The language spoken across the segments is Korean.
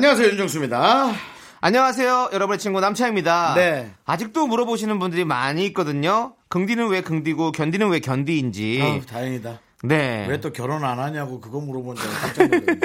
안녕하세요 윤정수입니다. 안녕하세요, 여러분의 친구 남창입니다. 네. 아직도 물어보시는 분들이 많이 있거든요. 긍디는 왜 긍디고 견디는 왜 견디인지. 아우, 다행이다. 네. 왜 또 결혼 안 하냐고 그거 물어보니까 깜짝 놀랐네.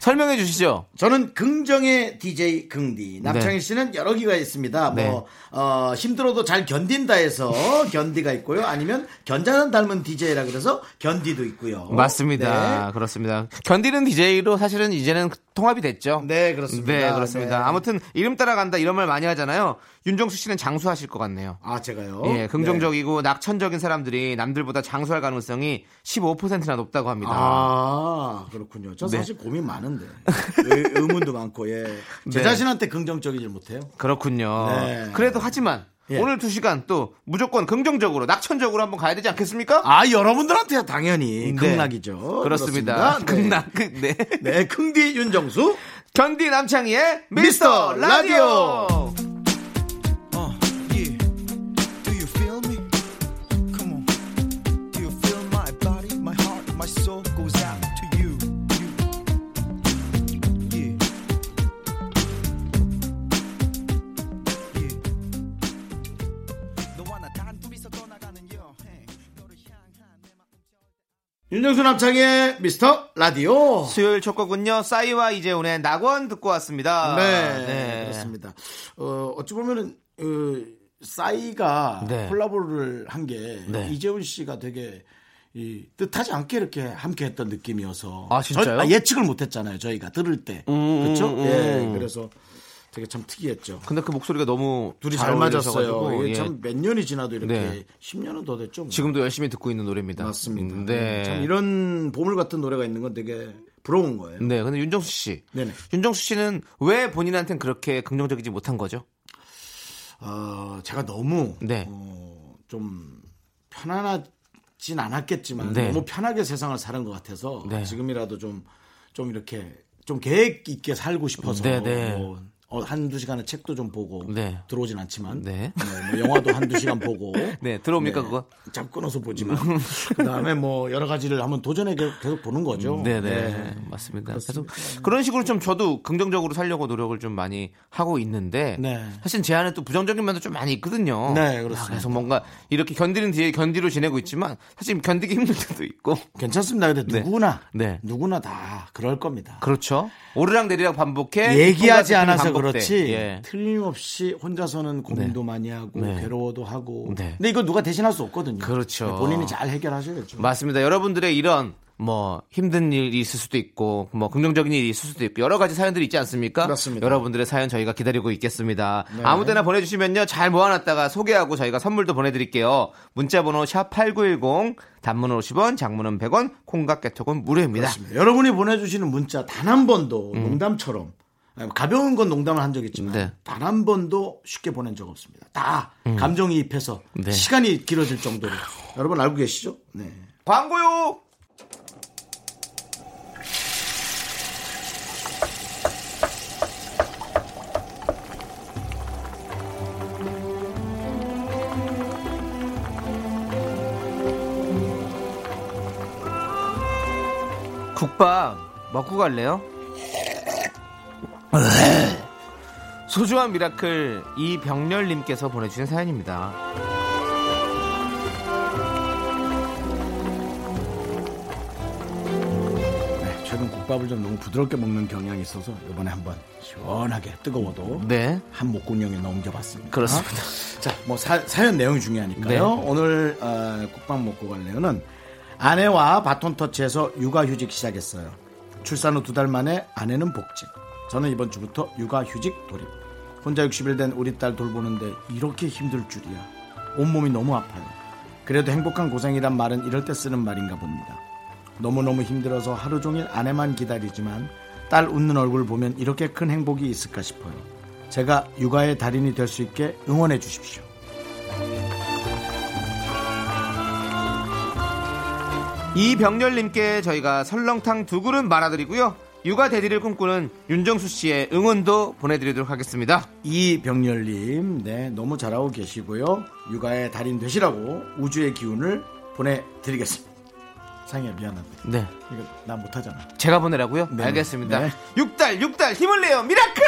설명해 주시죠. 저는 긍정의 DJ 긍디. 남창희 씨는 여러 기가 있습니다. 네. 뭐, 어, 힘들어도 잘 견딘다 해서 견디가 있고요. 아니면 견자는 닮은 DJ라 그래서 견디도 있고요. 맞습니다. 그렇습니다. 견디는 DJ로 사실은 이제는 통합이 됐죠. 네, 그렇습니다. 네, 그렇습니다. 네. 아무튼 이름 따라간다 이런 말 많이 하잖아요. 윤정수 씨는 장수하실 것 같네요. 아, 제가요? 예, 긍정적이고 낙천적인 사람들이 남들보다 장수할 가능성이 15%나 높다고 합니다. 아, 그렇군요. 저 네. 사실 고민 많은데. 의, 의문도 많고, 예. 제 네. 자신한테 긍정적이질 못해요. 그렇군요. 네. 그래도 하지만 예. 오늘 두 시간 또 무조건 긍정적으로 낙천적으로 한번 가야 되지 않겠습니까? 아, 여러분들한테 당연히 네. 극락이죠. 그렇습니다. 그렇습니다. 극락. 극- 네. 네, 긍디 윤정수. 견디 남창희의 미스터 미스터 라디오. 윤정수 남창의 미스터 라디오. 수요일 첫 곡은요. 싸이와 이재훈의 낙원 듣고 왔습니다. 네, 그렇습니다. 어, 어찌 보면은, 어, 싸이가 네. 콜라보를 한게 네. 이재훈 씨가 되게 이, 뜻하지 않게 이렇게 함께 했던 느낌이어서. 아, 진짜요? 저- 아, 예측을 못 했잖아요. 저희가 들을 때. 음, 그렇죠? 음, 예, 음. 그래서 되게 참 특이했죠. 근데 그 목소리가 너무 둘이 잘, 맞았어요. 어울리셔가지고, 이게 예. 참몇 년이 지나도 이렇게 네. 10년은 더 됐죠. 뭐. 지금도 열심히 듣고 있는 노래입니다. 맞습니다. 네. 참 이런 보물 같은 노래가 있는 건 되게 부러운 거예요. 네, 근데 윤정수 씨. 네네. 윤정수 씨는 왜 본인한테는 그렇게 긍정적이지 못한 거죠? 어, 제가 너무 네. 어, 좀 편안하진 않았겠지만 네. 너무 편하게 세상을 사는 것 같아서 네. 지금이라도 좀 좀 이렇게 좀 계획 있게 살고 싶어서 네, 네. 뭐 어, 한두 시간의 책도 좀 보고 네. 들어오진 않지만 네. 뭐 영화도 한두 시간 보고 네, 들어옵니까, 그거? 잠 끊어서 보지만 그다음에 뭐 여러 가지를 한번 도전해 계속, 계속 보는 거죠. 네네. 맞습니다. 그래서 그렇습니다. 그런 식으로 좀 저도 긍정적으로 살려고 노력을 좀 많이 하고 있는데 네. 사실 제 안에 또 부정적인 면도 좀 많이 있거든요. 네, 그렇습니다. 그래서 뭔가 이렇게 견디는 뒤에 견디로 지내고 있지만 사실 견디기 힘들 때도 있고 괜찮습니다. 근데 네. 누구나 네. 누구나 다 그럴 겁니다. 그렇죠. 오르락 내리락 반복해 얘기하지 않아서. 그렇지 예. 틀림없이 혼자서는 고민도 네. 많이 하고 네. 괴로워도 하고 네. 근데 이거 누가 대신할 수 없거든요 그렇죠. 본인이 잘 해결하셔야죠 맞습니다. 여러분들의 이런 뭐 힘든 일이 있을 수도 있고 뭐 긍정적인 일이 있을 수도 있고 여러 가지 사연들이 있지 않습니까? 네. 여러분들의 사연 저희가 기다리고 있겠습니다. 아무 때나 보내주시면요 잘 모아놨다가 소개하고 저희가 선물도 보내드릴게요. 문자번호 샵 #8910 단문은 50원, 장문은 100원, 콩각 개톡은 무료입니다. 여러분이 보내주시는 문자 단 한 번도 농담처럼 아니, 가벼운 건 농담을 한 적 있지만 음. 네. 단한 번도 쉽게 보낸 적 없습니다 다 감정이입해서 음. 네. 시간이 길어질 정도로 여러분 알고 계시죠? 네. 광고요. 국밥 먹고 갈래요? 소중한 미라클 이병렬님께서 보내주신 사연입니다. 네, 최근 국밥을 좀 너무 부드럽게 먹는 경향이 있어서 이번에 한번 시원하게 뜨거워도 네, 한 목공룡에 넘겨봤습니다. 그렇습니다. 자, 뭐 사, 연 내용이 중요하니까요. 네. 오늘 어, 국밥 먹고 갈래요는 아내와 바톤 터치해서 육아휴직 시작했어요. 출산 후 두 달 만에 아내는 복직. 저는 이번 주부터 육아휴직 돌입. 혼자 60일 된 우리 딸 돌보는데 이렇게 힘들 줄이야. 온몸이 너무 아파요. 그래도 행복한 고생이란 말은 이럴 때 쓰는 말인가 봅니다. 너무너무 힘들어서 하루 종일 아내만 기다리지만 딸 웃는 얼굴 보면 이렇게 큰 행복이 있을까 싶어요. 제가 육아의 달인이 될 수 있게 응원해 주십시오. 이병렬님께 저희가 설렁탕 두 그릇 말아드리고요. 육아 대디를 꿈꾸는 윤정수 씨의 응원도 보내드리도록 하겠습니다. 이병렬님, 네, 너무 잘하고 계시고요. 육아의 달인 되시라고 우주의 기운을 보내드리겠습니다. 창희야, 미안한데. 네. 이거 나 못하잖아. 제가 보내라고요? 네. 알겠습니다. 네. 육 6달, 6달 힘을 내요. 미라클!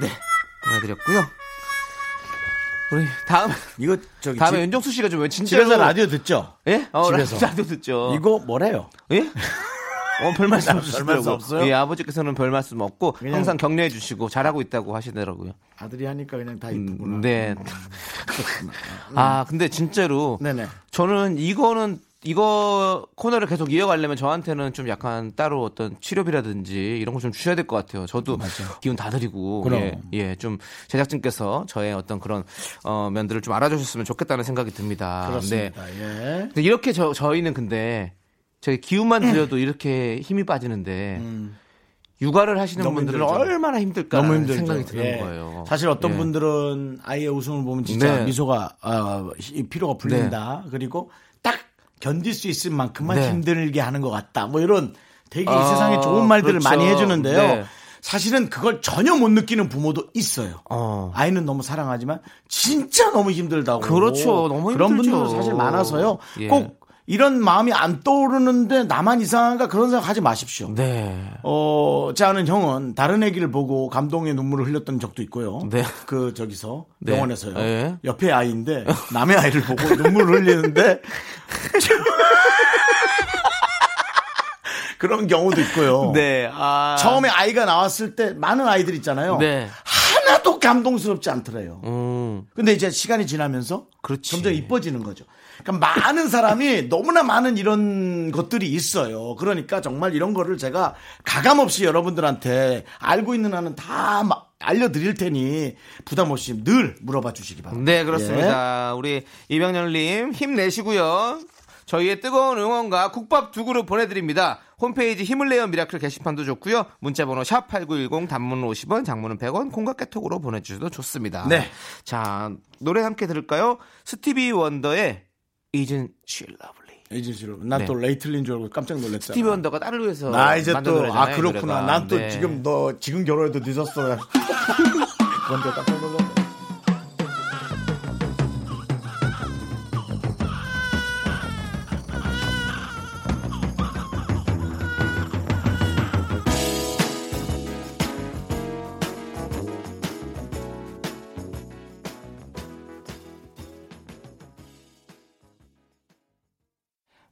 네. 보내드렸고요. 우리 다음 이거 저기 다음에 집- 윤정수 씨가 좀 진짜 집에서 라디오 듣죠? 예? 어, 집에서. 라디오 듣죠. 이거 뭐래요? 예? 어, 별 말씀 없으시더라고요. 없어요? 예, 아버지께서는 별 말씀 없고 그냥- 항상 격려해 주시고 잘하고 있다고 하시더라고요. 아들이 하니까 그냥 다 음, 이쁘구나. 네. 그렇구나. 아, 근데 진짜로 네네. 저는 이거는 이거 코너를 계속 이어가려면 저한테는 좀 약간 따로 어떤 치료비라든지 이런 거좀 주셔야 될 것 같아요. 저도 기운 다 드리고. 예, 예, 좀 제작진께서 저의 어떤 그런 어, 면들을 좀 알아주셨으면 좋겠다는 생각이 듭니다. 네. 그렇습니다. 예. 근데 이렇게 저 저희는 근데 저희 기운만 들여도 이렇게 힘이 빠지는데 육아를 하시는 분들은 힘들죠. 얼마나 힘들까 너무 힘들죠. 생각이 드는 예. 거예요. 사실 어떤 예. 분들은 아이의 웃음을 보면 진짜 네. 미소가 어, 이 피로가 풀린다. 그리고 딱 견딜 수 있을 만큼만 네. 힘들게 하는 것 같다. 뭐 이런 되게 이 아, 세상에 좋은 말들을 그렇죠. 많이 해주는데요. 네. 사실은 그걸 전혀 못 느끼는 부모도 있어요. 어. 아이는 너무 사랑하지만 진짜 너무 힘들다고. 그렇죠. 너무 그런 힘들죠. 분들 사실 많아서요. 예. 꼭 이런 마음이 안 떠오르는데 나만 이상한가 그런 생각 하지 마십시오. 네. 어, 제 아는 형은 다른 애기를 보고 감동의 눈물을 흘렸던 적도 있고요. 네. 그 저기서 네. 병원에서요. 예. 옆에 아이인데 남의 아이를 보고 눈물을 흘리는데 그런 경우도 있고요. 네. 아. 처음에 아이가 나왔을 때 많은 아이들 있잖아요. 네. 하나도 감동스럽지 않더래요. 음. 근데 이제 시간이 지나면서 그렇지. 점점 이뻐지는 거죠. 그러니까 많은 사람이 너무나 많은 이런 것들이 있어요. 그러니까 정말 이런 거를 제가 가감 없이 여러분들한테 알고 있는 한은 다 마- 알려드릴 테니 부담 없이 늘 물어봐 주시기 바랍니다. 네, 그렇습니다. 우리 이병렬님 힘내시고요. 저희의 뜨거운 응원과 국밥 두 그릇 보내드립니다. 홈페이지 힘을 내요 미라클 게시판도 좋고요. 문자번호 샵 8910 단문은 50원, 장문은 100원, 콩과 깨톡으로 보내주셔도 좋습니다. 네. 자, 노래 함께 들을까요? 스티비 원더의 Isn't She Lovely. 에이진 씨로 난 네. 또 레이틀린 줄 알고 깜짝 놀랐잖아. 스티비 원더가 딸을 위해서 나 이제 또아이 그렇구나. 노래가. 난또 네. 지금 너 지금 결혼해도 늦었어. 또 깜짝 놀랐네.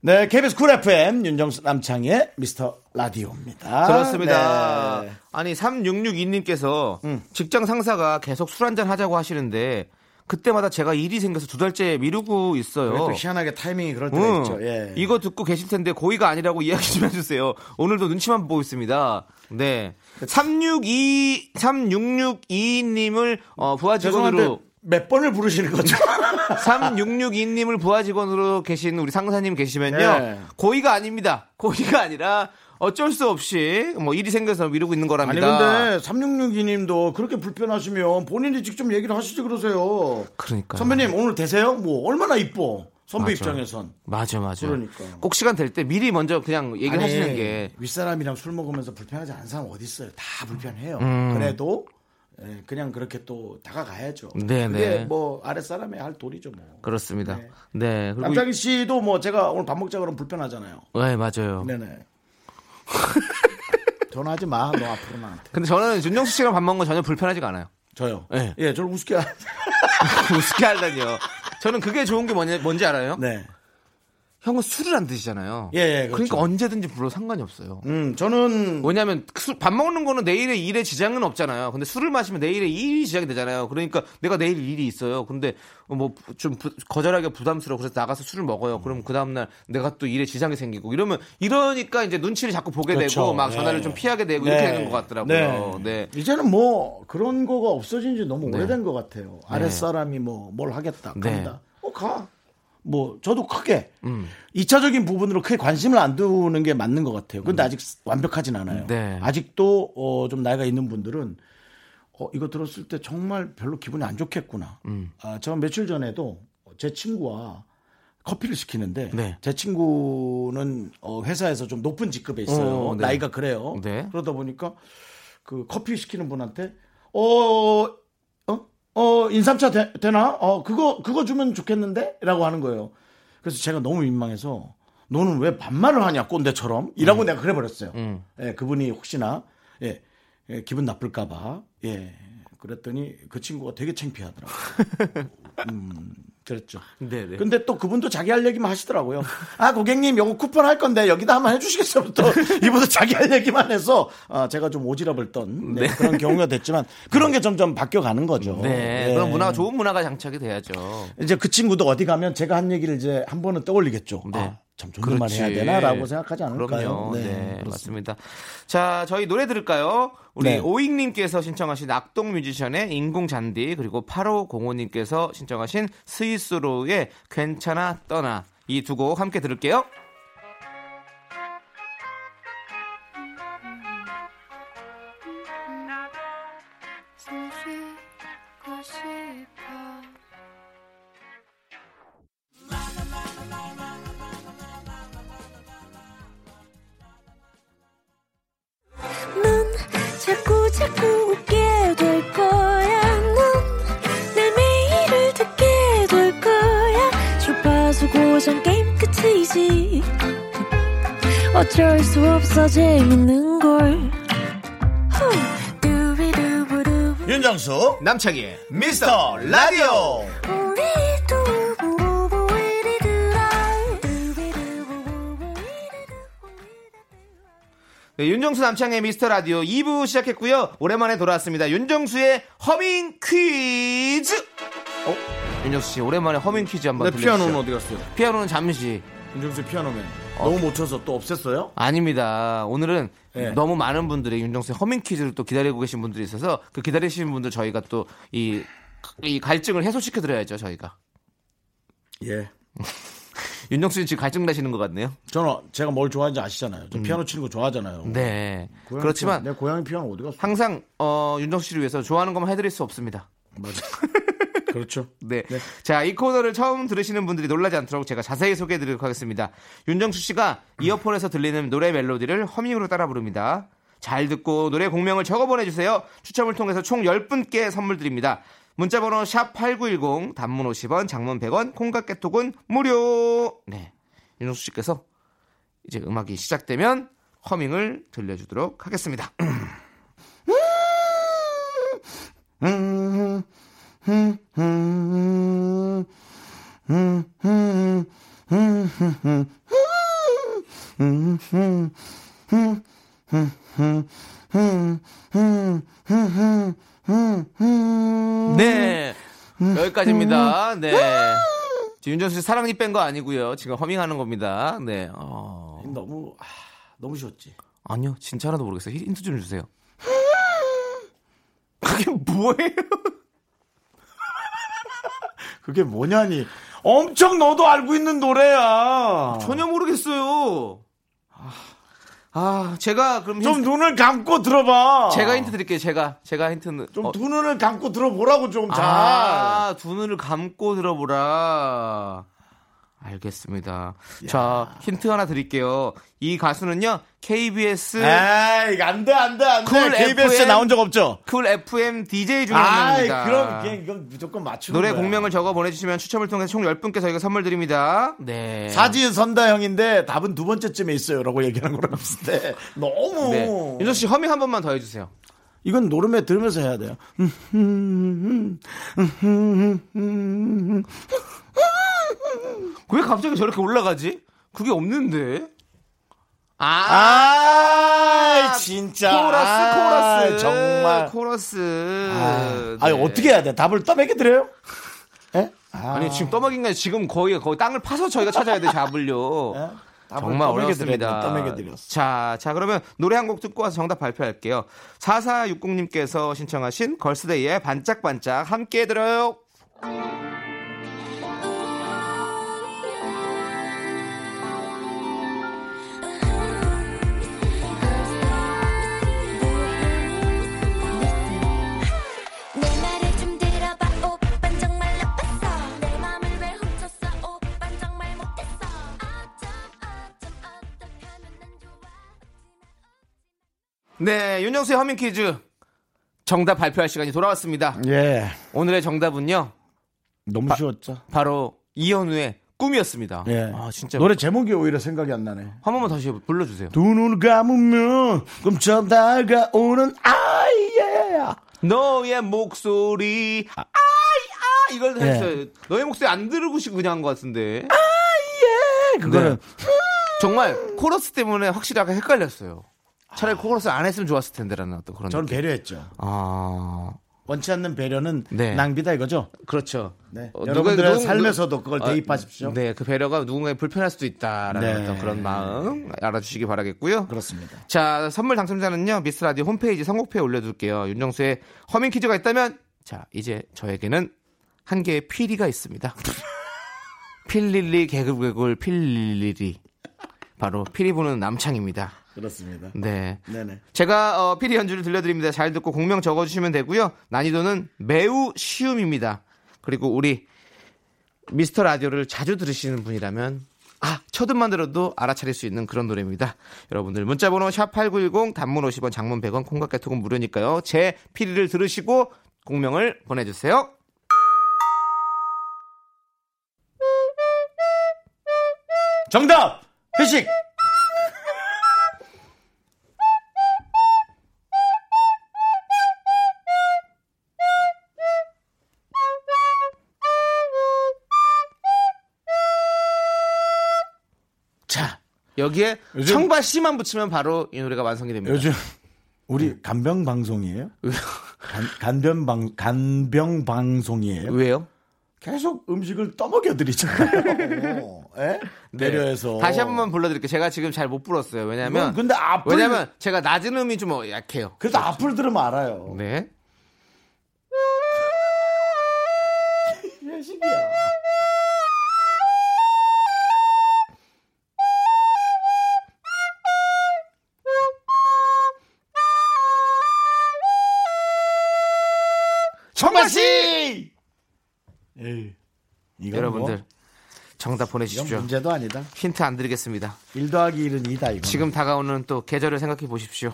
네, KBS 쿨 FM 윤정수 남창희의 미스터 라디오입니다. 그렇습니다. 네. 아니 3662님께서 음. 직장 상사가 계속 술 한잔 하자고 하시는데 그때마다 제가 일이 생겨서 두 달째 미루고 있어요. 또 희한하게 타이밍이 그럴 때가 응. 있죠. 예. 이거 듣고 계실 텐데 고의가 아니라고 이야기 좀 해주세요. 오늘도 눈치만 보고 있습니다. 네. 362, 3662님을 어, 부하 직원으로 몇 번을 부르시는 거죠? 3662님을 부하 직원으로 계신 우리 상사님 계시면요. 예. 고의가 아닙니다. 고의가 아니라 어쩔 수 없이 뭐 일이 생겨서 미루고 있는 아니 거랍니다. 근데 3662님도 그렇게 불편하시면 본인이 직접 얘기를 하시지 그러세요. 그러니까. 선배님 오늘 되세요? 뭐 얼마나 이뻐. 선배 맞아. 입장에선. 맞아, 맞아. 그러니까. 꼭 시간 될 때 미리 먼저 그냥 얘기를 아니, 하시는 게. 윗사람이랑 술 먹으면서 불편하지 않은 사람 어디 있어요? 다 불편해요. 음. 그래도 예, 그냥 그렇게 또 다가가야죠. 네, 네. 뭐 아랫 사람의 할 도리죠 뭐. 그렇습니다. 네. 네. 그리고. 남창희 씨도 뭐 제가 오늘 밥 먹자 그러면 불편하잖아요. 네, 맞아요. 네 네. 전화하지 마. 너 앞으로 나한테. 근데 저는 윤정수 씨랑 밥 먹는 건 전혀 불편하지가 않아요. 저요. 네. 예, 저를 우습게. 하... 우습게 하다니요. 저는 그게 좋은 게 뭐냐, 뭔지 알아요? 네. 형은 술을 안 드시잖아요. 예, 예, 그렇죠. 그러니까 언제든지 불러 상관이 없어요. 음, 저는 왜냐하면 술- 밥 먹는 거는 내일의 일에 지장은 없잖아요. 근데 술을 마시면 내일의 일이 지장이 되잖아요. 그러니까 내가 내일 일이 있어요. 근데 뭐 좀 거절하기가 부담스러워. 그래서 나가서 술을 먹어요. 그럼 그 다음 날 내가 또 일에 지장이 생기고 이러면 이러니까 이제 눈치를 자꾸 보게 그렇죠. 되고 막 네. 전화를 좀 피하게 되고 이렇게 되는 것 같더라고요. 네. 이제는 뭐 그런 거가 없어진 지 너무 오래된 것 같아요. 아랫사람이 뭐 뭘 하겠다. 네. 간다. 어, 가. 뭐 저도 크게 음. 이차적인 부분으로 크게 관심을 안 두는 게 맞는 것 같아요. 근데 아직 완벽하진 않아요. 음. 네. 아직도 어, 좀 나이가 있는 분들은 어, 이거 들었을 때 정말 별로 기분이 안 좋겠구나. 음. 아, 저 며칠 전에도 제 친구와 커피를 시키는데 네. 제 친구는 어, 회사에서 좀 높은 직급에 있어요. 어, 네. 나이가 그래요. 네. 그러다 보니까 그 커피 시키는 분한테 어, 어, 어, 인삼차 되, 되나? 어, 그거, 그거 주면 좋겠는데? 라고 하는 거예요. 그래서 제가 너무 민망해서 너는 왜 반말을 하냐, 꼰대처럼? 이라고 내가 그래 버렸어요. 음. 예, 그분이 혹시나, 예, 예, 기분 나쁠까봐, 예. 그랬더니 그 친구가 되게 창피하더라고요. 음, 그랬죠. 네네. 근데 또 그분도 자기 할 얘기만 하시더라고요. 아, 고객님, 요거 쿠폰 할 건데 여기다 한번 해주시겠어요? 또 이분도 자기 할 얘기만 해서 아, 제가 좀 오지랖을 떤 네, 그런 경우가 됐지만 그런 게 점점 바뀌어가는 거죠. 네. 예. 그런 문화가 좋은 문화가 장착이 돼야죠. 이제 그 친구도 어디 가면 제가 한 얘기를 이제 한 번은 떠올리겠죠. 네. 아, 참 존댓말 해야 되나라고 생각하지 않을까요? 그럼요. 네, 그렇습니다. 맞습니다. 자, 저희 노래 들을까요? 우리 네. 오익님께서 신청하신 악동 뮤지션의 인공잔디 그리고 8505님께서 신청하신 스위스로의 괜찮아 떠나 이 두 곡 함께 들을게요. 끝이지. 어쩔 수 없어 재밌는 걸. 윤정수 남창희의 미스터 라디오. 네, 윤정수 남창의 미스터 라디오 2부 시작했고요. 오랜만에 돌아왔습니다. 윤정수의 허밍 퀴즈. 어? 윤정수 씨 오랜만에 허밍 퀴즈 한번 네, 들려주시죠. 피아노는 어디 갔어요? 피아노는 잠시 윤정수 피아노맨 너무 못 쳐서 또 없앴어요? 아닙니다. 오늘은 네. 너무 많은 분들이 윤정수의 허밍 퀴즈를 또 기다리고 계신 분들이 있어서 그 기다리시는 분들 저희가 또 이 이 갈증을 해소시켜 드려야죠 저희가 예. 윤정수 씨 지금 갈증 나시는 것 같네요. 저는 제가 뭘 좋아하는지 아시잖아요. 저 피아노 치는 거 좋아하잖아요. 음. 네. 고양이 그렇지만 피아노, 내 고양이 피아노 어디 갔어? 항상 어, 윤정수 씨를 위해서 좋아하는 것만 해드릴 수 없습니다. 맞아. 그렇죠. 네. 자, 이 코너를 처음 들으시는 분들이 놀라지 않도록 제가 자세히 소개해 드리도록 하겠습니다. 윤정수 씨가 이어폰에서 들리는 노래 멜로디를 허밍으로 따라 부릅니다. 잘 듣고 노래 공명을 적어 보내주세요. 추첨을 통해서 총 10분께 선물 드립니다. 문자번호 샵8910 단문 50원 장문 100원 콩깍 개톡은 무료 네 윤정수 씨께서 이제 음악이 시작되면 허밍을 들려주도록 하겠습니다. 네 여기까지입니다. 네 윤정수 씨 사랑니 뺀 거 아니고요. 지금 허밍하는 겁니다. 네 어... 너무 아, 너무 쉬웠지. 아니요 진짜 하나도 모르겠어요. 힌트 좀 주세요. 그게 뭐예요? 그게 뭐냐니. 엄청 너도 알고 있는 노래야. 전혀 모르겠어요. 아, 제가 그럼 좀 힌트, 눈을 감고 들어봐. 제가 힌트 드릴게요. 제가 제가 힌트는 좀 어, 두 눈을 감고 들어보라고 좀 잘. 아, 두 눈을 감고 들어보라. 알겠습니다. 자, 힌트 하나 드릴게요. 이 가수는요, KBS 에이, 안 돼, 안 돼, 안 돼. 쿨 KBS에 FM. 나온 적 없죠? 쿨 FM DJ 중에 한 아이, 명입니다. 그럼 그냥 이건 무조건 맞추는 노래 거야. 곡명을 적어 보내주시면 추첨을 통해서 총 10분께 저희가 선물 드립니다. 네. 사지선다형인데 답은 두 번째쯤에 있어요. 라고 얘기하는 거랑 비슷해. 너무. 네. 윤서 씨 허밍 한 번만 더 해주세요. 이건 노름에 들으면서 해야 돼요. 왜 갑자기 저렇게 올라가지? 그게 없는데. 아, 아, 진짜. 코러스, 아, 코러스. 정말. 코러스. 아, 아니, 네. 어떻게 해야 돼? 답을 떠먹여 드려요? 예? 아, 아니, 지금 떠먹인 게 지금 거의, 거의 땅을 파서 저희가 찾아야 돼, 잡으려. 예? 답을 정말 떠먹여 어렵습니다. 드렸네, 떠먹여 드렸어. 자, 자, 그러면 노래 한 곡 듣고 와서 정답 발표할게요. 4460님께서 신청하신 걸스데이의 반짝반짝 함께 들어요. 네, 윤정수의 허밍 퀴즈. 정답 발표할 시간이 돌아왔습니다. 예. 오늘의 정답은요, 너무 쉬웠죠? 바로 이현우의 꿈이었습니다. 예. 아, 진짜. 노래 제목이 오히려 생각이 안 나네. 한 번만 다시 불러주세요. 두 눈을 감으면 꿈처럼 다가오는 아이예. 너의 목소리, 아이, 아, 이걸 예. 했어요. 너의 목소리 안 들으고 싶고 그냥 한 것 같은데. 그거는 정말 코러스 때문에 확실하게 헷갈렸어요. 차라리 코러스 안 했으면 좋았을 텐데라는 어떤 그런. 저는 느낌. 배려했죠. 아, 원치 않는 배려는 네. 낭비다 이거죠? 그렇죠. 네. 어, 여러분들의 누가- 삶에서도 그걸 어, 대입하십시오. 네, 그 배려가 누군가에 불편할 수도 있다라는 네. 그런 마음 알아주시기 바라겠고요. 그렇습니다. 자, 선물 당첨자는요, 미스 라디오 홈페이지 선곡표에 올려둘게요. 윤정수의 허밍 퀴즈가 있다면, 자, 이제 저에게는 한 개의 피리가 있습니다. 필릴리 개굴개굴 필릴리. 바로 피리 부는 남창희입니다. 그렇습니다. 네. 네네. 제가 어, 피리 연주를 들려드립니다. 잘 듣고 곡명 적어주시면 되고요. 난이도는 매우 쉬움입니다. 그리고 우리 미스터 라디오를 자주 들으시는 분이라면 아, 첫 음만 들어도 알아차릴 수 있는 그런 노래입니다. 여러분들 문자 번호 샵8910 단문 50원 장문 100원 콩깍개톡은 무료니까요. 제 피리를 들으시고 공명을 보내주세요. 정답! 회식! 여기에 요즘- 청바 씨만 붙이면 바로 이 노래가 완성이 됩니다. 요즘 우리 간병 방송이에요? 간, 간병 방 간병 방송이에요? 왜요? 계속 음식을 떠먹여 드리잖아요. 예? 배려해서. 네. 다시 한 번만 불러드릴게요. 제가 지금 잘 못 불었어요. 왜냐면 이건 근데 앞을 왜냐면 제가 낮은 음이 좀 약해요. 그래도 앞을 들으면 알아요. 네. 회식이야. 여러분들 뭐, 정답 보내주십시오. 문제도 아니다. 힌트 안 드리겠습니다. 1 더하기 1은 2다, 이거. 지금 다가오는 또 계절을 생각해 보십시오.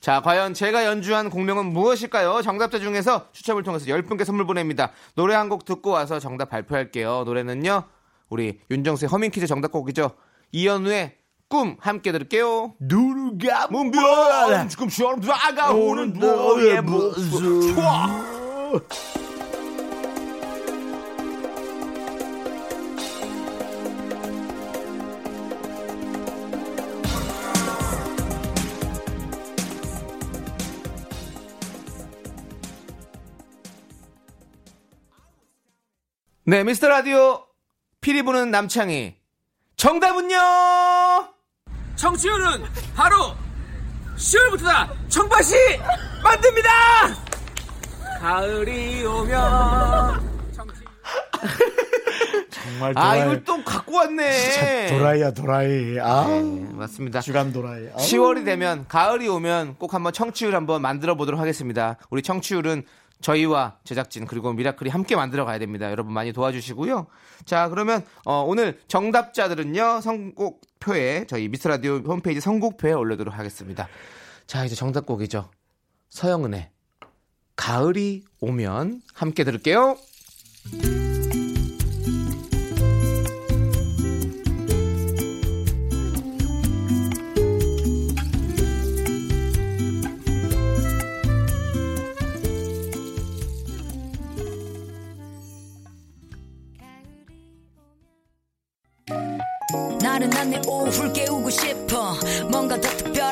자, 과연 제가 연주한 공명은 무엇일까요? 정답자 중에서 추첨을 통해서 10분께 선물 보냅니다. 노래 한 곡 듣고 와서 정답 발표할게요. 노래는요, 우리 윤정수의 허밍퀴즈 정답곡이죠. 이현우의 꿈 함께 들을게요. 누가 문별 지금처럼 다가오는 너의 모습. 좋아. 네, 미스터 라디오 피리 부는 남창희. 정답은요? 정치율은 바로 10월부터다 청바시 만듭니다! 가을이 오면 정말 아 도라이. 이걸 또 갖고 왔네 도라이야, 도라이. 아, 네, 맞습니다 주간 도라이. 아우. 10월이 되면 가을이 오면 꼭 한번 청취율 한번 만들어 보도록 하겠습니다 우리 청취율은 저희와 제작진 그리고 미라클이 함께 만들어 가야 됩니다. 여러분 많이 도와주시고요. 자 그러면 어, 오늘 정답자들은요 선곡표에 저희 미스라디오 홈페이지 선곡표에 올려도록 하겠습니다. 자 이제 정답곡이죠. 서영은의 가을이 오면 함께 들을게요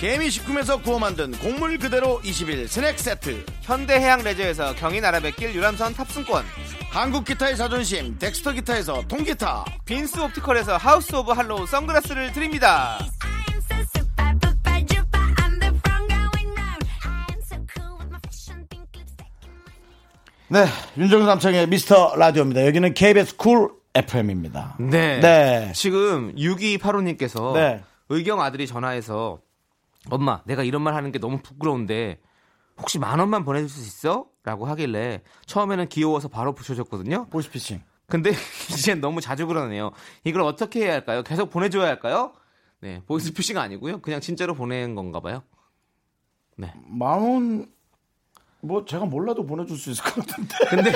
개미식품에서 구워 만든 곡물 그대로 21 스낵 세트 현대해양 레저에서 경인 아라뱃길 유람선 탑승권 한국 기타의 자존심 덱스터 기타에서 통기타 빈스 옵티컬에서 하우스 오브 할로우 선글라스를 드립니다 네 윤정수 남창희의 미스터 라디오입니다 여기는 KBS 쿨 FM입니다 네. 네. 지금 6285님께서 네. 의경 아들이 전화해서 엄마 내가 이런 말 하는 게 너무 부끄러운데 혹시 만 원만 보내줄 수 있어? 라고 하길래 처음에는 귀여워서 바로 붙여줬거든요 보이스피싱 근데 이젠 너무 자주 그러네요 이걸 어떻게 해야 할까요? 계속 보내줘야 할까요? 네 보이스피싱 아니고요 그냥 진짜로 보낸 건가 봐요 만원 뭐 제가 몰라도 보내줄 수 있을 것 같은데 근데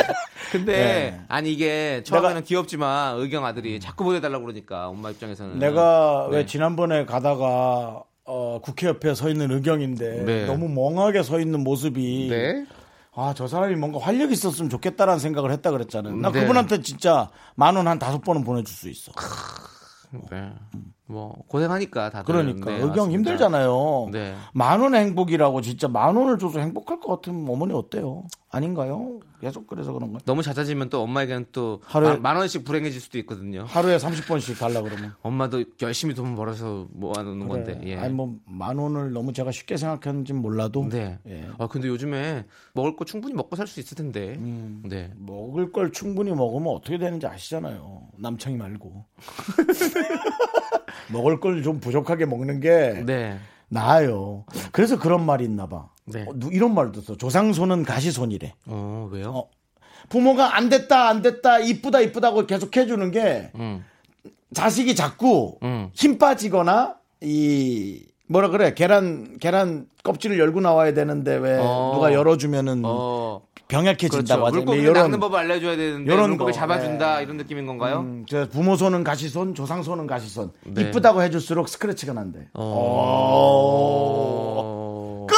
근데 네. 아니 이게 처음에는 내가- 귀엽지만 의경 아들이 자꾸 보내달라고 그러니까 엄마 입장에서는 내가 네. 왜 지난번에 가다가 어, 국회 옆에 서 있는 의경인데 네. 너무 멍하게 서 있는 모습이 네. 아저 사람이 뭔가 활력 이 있었으면 좋겠다라는 생각을 했다 그랬잖아요. 나 네. 그분한테 진짜 만 원 한 다섯 번은 보내줄 수 있어. 네. 뭐 고생하니까 다들 그러니까 네, 의경 맞습니다. 힘들잖아요. 네. 만 원의 행복이라고 진짜 만 원을 줘서 행복할 것 같으면 어머니 어때요? 아닌가요? 계속 그래서 그런 거예요. 너무 잦아지면 또 엄마에게는 또 하루에- 만, 만 원씩 불행해질 수도 있거든요. 하루에 30번씩 달라 그러면. 엄마도 열심히 돈 벌어서 모아놓는 건데. 예. 아니 뭐 만 원을 너무 제가 쉽게 생각했는지 몰라도 네. 예. 아 근데 요즘에 먹을 거 충분히 먹고 살 수 있을 텐데. 음. 네. 먹을 걸 충분히 먹으면 어떻게 되는지 아시잖아요. 남창이 말고. 먹을 걸 좀 부족하게 먹는 게 네. 나아요. 그래서 그런 말이 있나 봐. 네. 어, 누- 이런 말도 있어. 조상손은 가시손이래. 어 왜요? 어, 부모가 안 됐다 안 됐다 이쁘다 이쁘다고 계속 해주는 게 음. 자식이 자꾸 음. 힘 빠지거나 이 뭐라 그래 계란 계란 껍질을 열고 나와야 되는데 왜 어. 누가 열어주면은 어. 병약해진다고 그렇죠. 하죠. 물고기 이런- 낚는 법을 알려줘야 되는데 요런 물고기 거. 잡아준다 네. 이런 느낌인 건가요? 음, 저 부모 손은 가시손, 조상 손은 가시손. 네. 이쁘다고 해줄수록 스크래치가 난대. 어... 끝!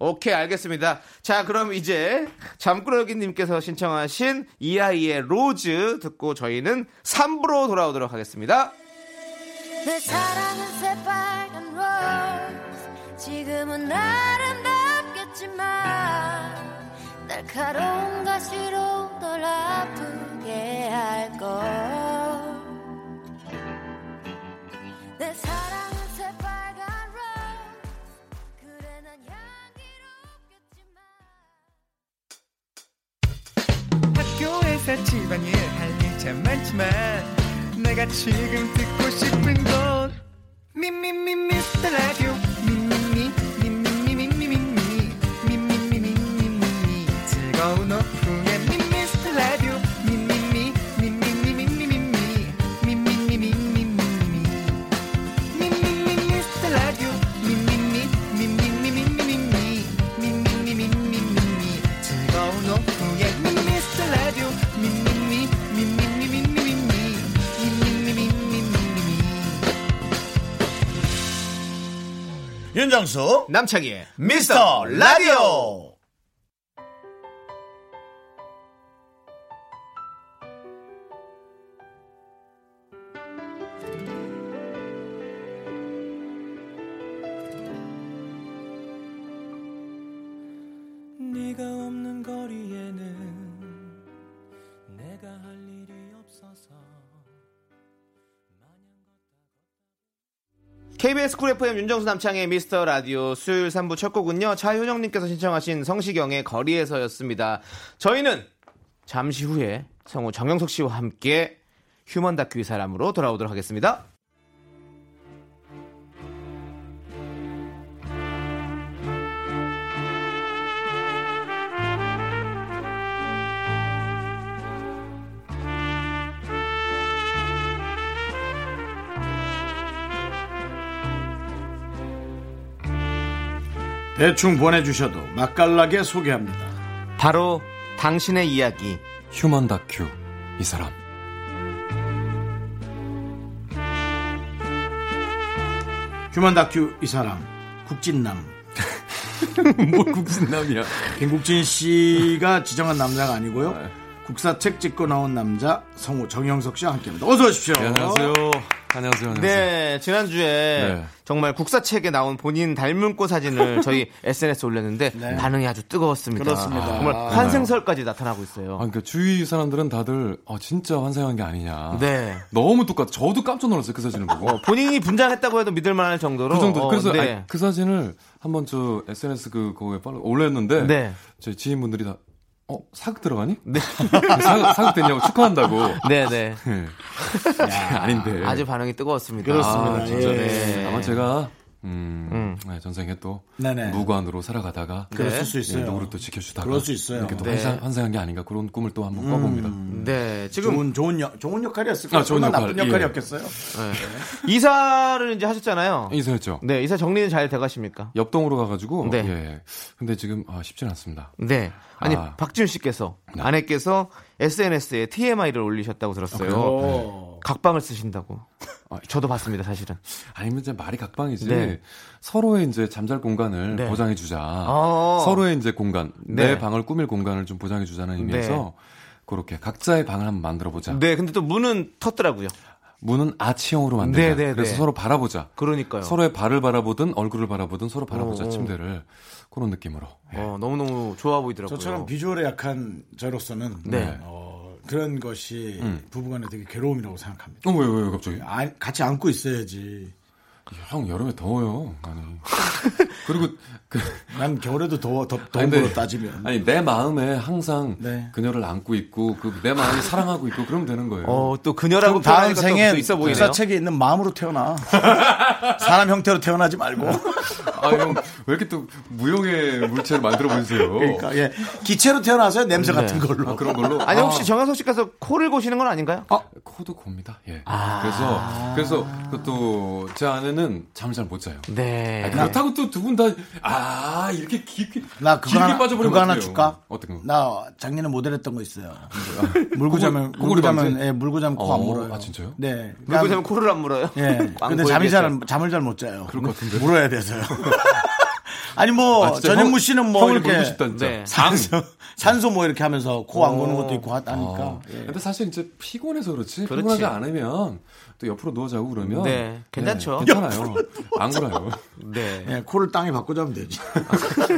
오케이, 알겠습니다. 자, 그럼 이제 잠꾸러기님께서 신청하신 이아이의 로즈 듣고 저희는 3부로 돌아오도록 하겠습니다. 내 사랑은 새빨간 rose 지금은 아름답겠지만 날카로운 가시로 널 아프게 할걸. 내 사랑은 새빨간 rose 그래 난 향기롭겠지만. 학교에서 집안일 할일참 많지만 내가 지금 듣고 싶은 건 미미미 미스터 라디오 윤정수, 남창희의 미스터 라디오. KBS 쿨 FM 윤정수 남창희의 미스터 라디오 수요일 3부 첫 곡은요. 차효정님께서 신청하신 성시경의 거리에서였습니다. 저희는 잠시 후에 성우 정영석 씨와 함께 휴먼 다큐 이 사람으로 돌아오도록 하겠습니다. 대충 보내주셔도 맛깔나게 소개합니다. 바로 당신의 이야기. 휴먼 다큐 이 사람 휴먼 다큐 이 사람 국진남 뭐 국진남이야 김국진 씨가 지정한 남자가 아니고요. 국사책 찍고 나온 남자 성우 정영석 씨와 함께합니다. 어서 오십시오. 네, 안녕하세요 안녕하세요 안녕하세요 네, 지난주에 네. 정말 국사책에 나온 본인 닮은 꽃 사진을 저희 SNS 에 올렸는데 네. 반응이 아주 뜨거웠습니다. 그렇습니다. 정말 아, 환생설까지 나타나고 있어요. 아, 그러니까 주위 사람들은 다들 아, 진짜 환생한 게 아니냐 네. 너무 똑같아 저도 깜짝 놀랐어요 그 사진을 보고 어, 본인이 분장했다고 해도 믿을 만할 정도로 그 정도 어, 그래서 네. 아니, 그 사진을 한번 저 SNS 그 거에 올렸는데 네. 제 지인분들이 다 어, 사극 들어가니? 네. 사극, 사극 됐냐고 축하한다고. 네, 네. 아닌데. 아주 반응이 뜨거웠습니다. 그렇습니다. 아, 진짜. 예. 아마 제가, 음, 음. 네, 전생에 또, 네네. 무관으로 살아가다가, 그랬을 수 있어요. 예, 누구를 또 지켜주다가, 그럴 수 있어요. 이렇게 또 네. 환생, 환생한 게 아닌가 그런 꿈을 또 한번 꿔봅니다. 네, 지금 좋은 좋은 역 좋은 역할이었을 거예요. 아, 좋은 나쁜 역할, 예. 역할이었겠어요. 이사를 이제 하셨잖아요. 이사였죠. 네, 이사 정리는 잘 돼가십니까? 옆동으로 가가지고, 네. 예. 근데 지금, 아, 쉽진 않습니다. 네. 아니, 아. 박지훈 씨께서, 네. 아내께서 SNS에 TMI를 올리셨다고 들었어요. 오. 각방을 쓰신다고. 아, 저도 봤습니다, 사실은. 아니면 이제 말이 각방이지. 네. 서로의 이제 잠잘 공간을 네. 보장해주자. 어. 서로의 이제 공간, 네. 내 방을 꾸밀 공간을 좀 보장해주자는 의미에서 그렇게 각자의 방을 한번 만들어보자. 네, 근데 또 문은 텄더라고요. 문은 아치형으로 만들자. 네, 네, 그래서 네. 서로 바라보자. 그러니까요. 서로의 발을 바라보든 얼굴을 바라보든 서로 바라보자. 어, 어. 침대를 그런 느낌으로. 예. 어, 너무너무 좋아 보이더라고요. 저처럼 비주얼에 약한 저로서는 네. 어, 그런 것이 음. 부부간에 되게 괴로움이라고 생각합니다. 어, 왜, 왜, 왜 갑자기? 아, 같이 안고 있어야지. 형 여름에 더워요. 아니. 그리고 그 난 겨울에도 더워 더, 더운 걸로 따지면. 아니 내 마음에 항상 네. 그녀를 안고 있고 그 내 마음이 사랑하고 있고 그러면 되는 거예요. 어, 또 그녀라고 다음 생엔 있어 보이네요. 국사책에 있는 마음으로 태어나. 사람 형태로 태어나지 말고. 아, 형, 왜 이렇게 또 무용의 물체를 만들어 보세요? 그러니까 예 기체로 태어나서요 냄새 같은 걸로. 아, 그런 걸로? 아니, 혹시 정현석 씨께서 코를 고시는 건 아닌가요? 아, 코도 곱니다. 예. 그래서, 그래서, 그것도, 제 아내는 잠을 잘 못 자요. 네. 아, 그렇다고 또 두 분 다, 아, 이렇게 깊게, 나 그거 하나, 빠져버리면 그거 하나? 줄까? 어떤 거? 나 작년에 모델했던 거 있어요. 물고 자면 물고 자면? 예, 물고 자면 코안 어, 물어요. 아, 진짜요? 네. 물고 자면 코를 안 물어요? 예. 안 근데 잠이 잘 잠을 잘 못 자요. 그럴 것 같은데. 물어야 돼서요. 아니 뭐 아, 전현무 형- 씨는 뭐 형을 이렇게 싶다, 진짜. 네. 산소 산소 뭐 이렇게 하면서 코 안 고는 것도 있고 하니까. 아, 예. 근데 사실 이제 피곤해서 그렇지. 그렇지. 피곤하지 않으면 또 옆으로 누워 자고 그러면. 네, 괜찮죠. 괜찮아요. 안 그래요. 네. 예, 코를 땅에 바꿔 자면 되지.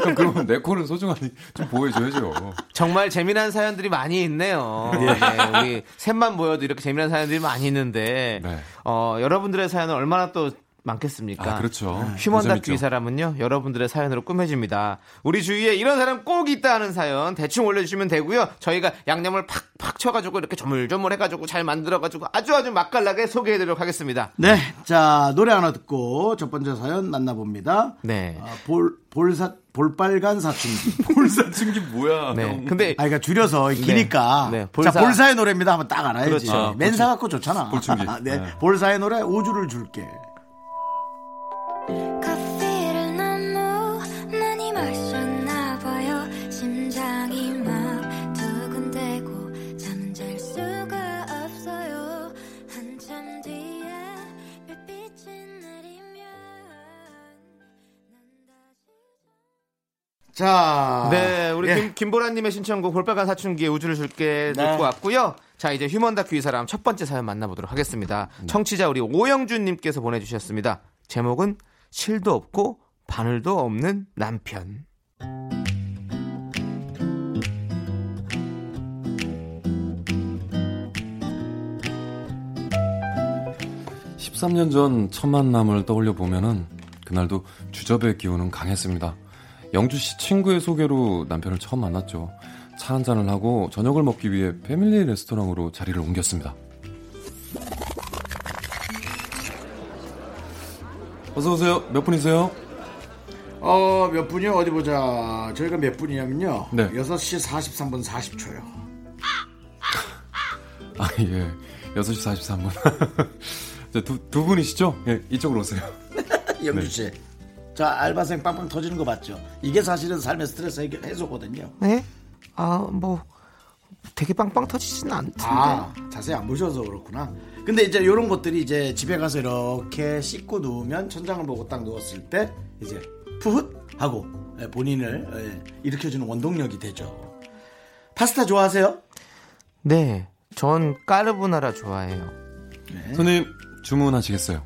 형, 그러면 내 코를 소중하니 좀 보여줘야죠. 정말 재미난 사연들이 많이 있네요. 네, 우리 셋만 모여도 이렇게 재미난 사연들이 많이 있는데, 네. 어, 여러분들의 사연은 얼마나 또 많겠습니까? 아, 그렇죠. 휴먼 재밌죠. 다큐 이 사람은요, 여러분들의 사연으로 꾸며집니다. 우리 주위에 이런 사람 꼭 있다 하는 사연 대충 올려주시면 되고요. 저희가 양념을 팍팍 쳐가지고 이렇게 조물조물 해가지고 잘 만들어가지고 아주 아주 맛깔나게 소개해드리도록 하겠습니다. 네, 자 노래 하나 듣고 첫 번째 사연 만나봅니다. 네. 아, 볼 볼사 볼빨간 사춘기. 볼사춘기 뭐야? 네. 형. 근데 아, 그러니까 줄여서 기니까. 네, 자, 볼사. 볼사의 노래입니다. 하면 딱 알아야지. 그렇죠. 아, 맨사 갖고 좋잖아. 볼충기. 네, 네. 볼사의 노래 우주를 줄게. 자, 네, 우리 예. 김, 김보라님의 신청곡 볼빨간 사춘기의 우주를 줄게 네. 듣고 왔고요. 자, 이제 휴먼 다큐 이 사람 첫 번째 사연 만나보도록 하겠습니다. 청취자 우리 오영준님께서 보내주셨습니다. 제목은 실도 없고 바늘도 없는 남편. 13년 전 첫 만남을 떠올려 보면은 그날도 주접의 기운은 강했습니다. 영주 씨 친구의 소개로 남편을 처음 만났죠. 차 한잔을 하고 저녁을 먹기 위해 패밀리 레스토랑으로 자리를 옮겼습니다. 어서 오세요. 몇 분이세요? 어, 몇 분이요? 어디 보자. 저희가 몇 분이냐면요. 네. 6시 43분 40초요. 아, 예. 6시 43분. 두, 두 분이시죠? 예, 이쪽으로 오세요. 영주 씨. 자, 알바생 빵빵 터지는 거 맞죠? 이게 사실은 삶의 스트레스 해결 해소거든요. 네? 아, 뭐 되게 빵빵 터지진 않던데. 아, 자세히 안 보셔서 그렇구나. 근데 이제 이런 것들이 이제 집에 가서 이렇게 씻고 누우면 천장을 보고 딱 누웠을 때 이제 푸훗 하고 예, 본인을 예, 일으켜주는 원동력이 되죠. 파스타 좋아하세요? 네. 전 까르보나라 좋아해요. 손님, 주문하시겠어요?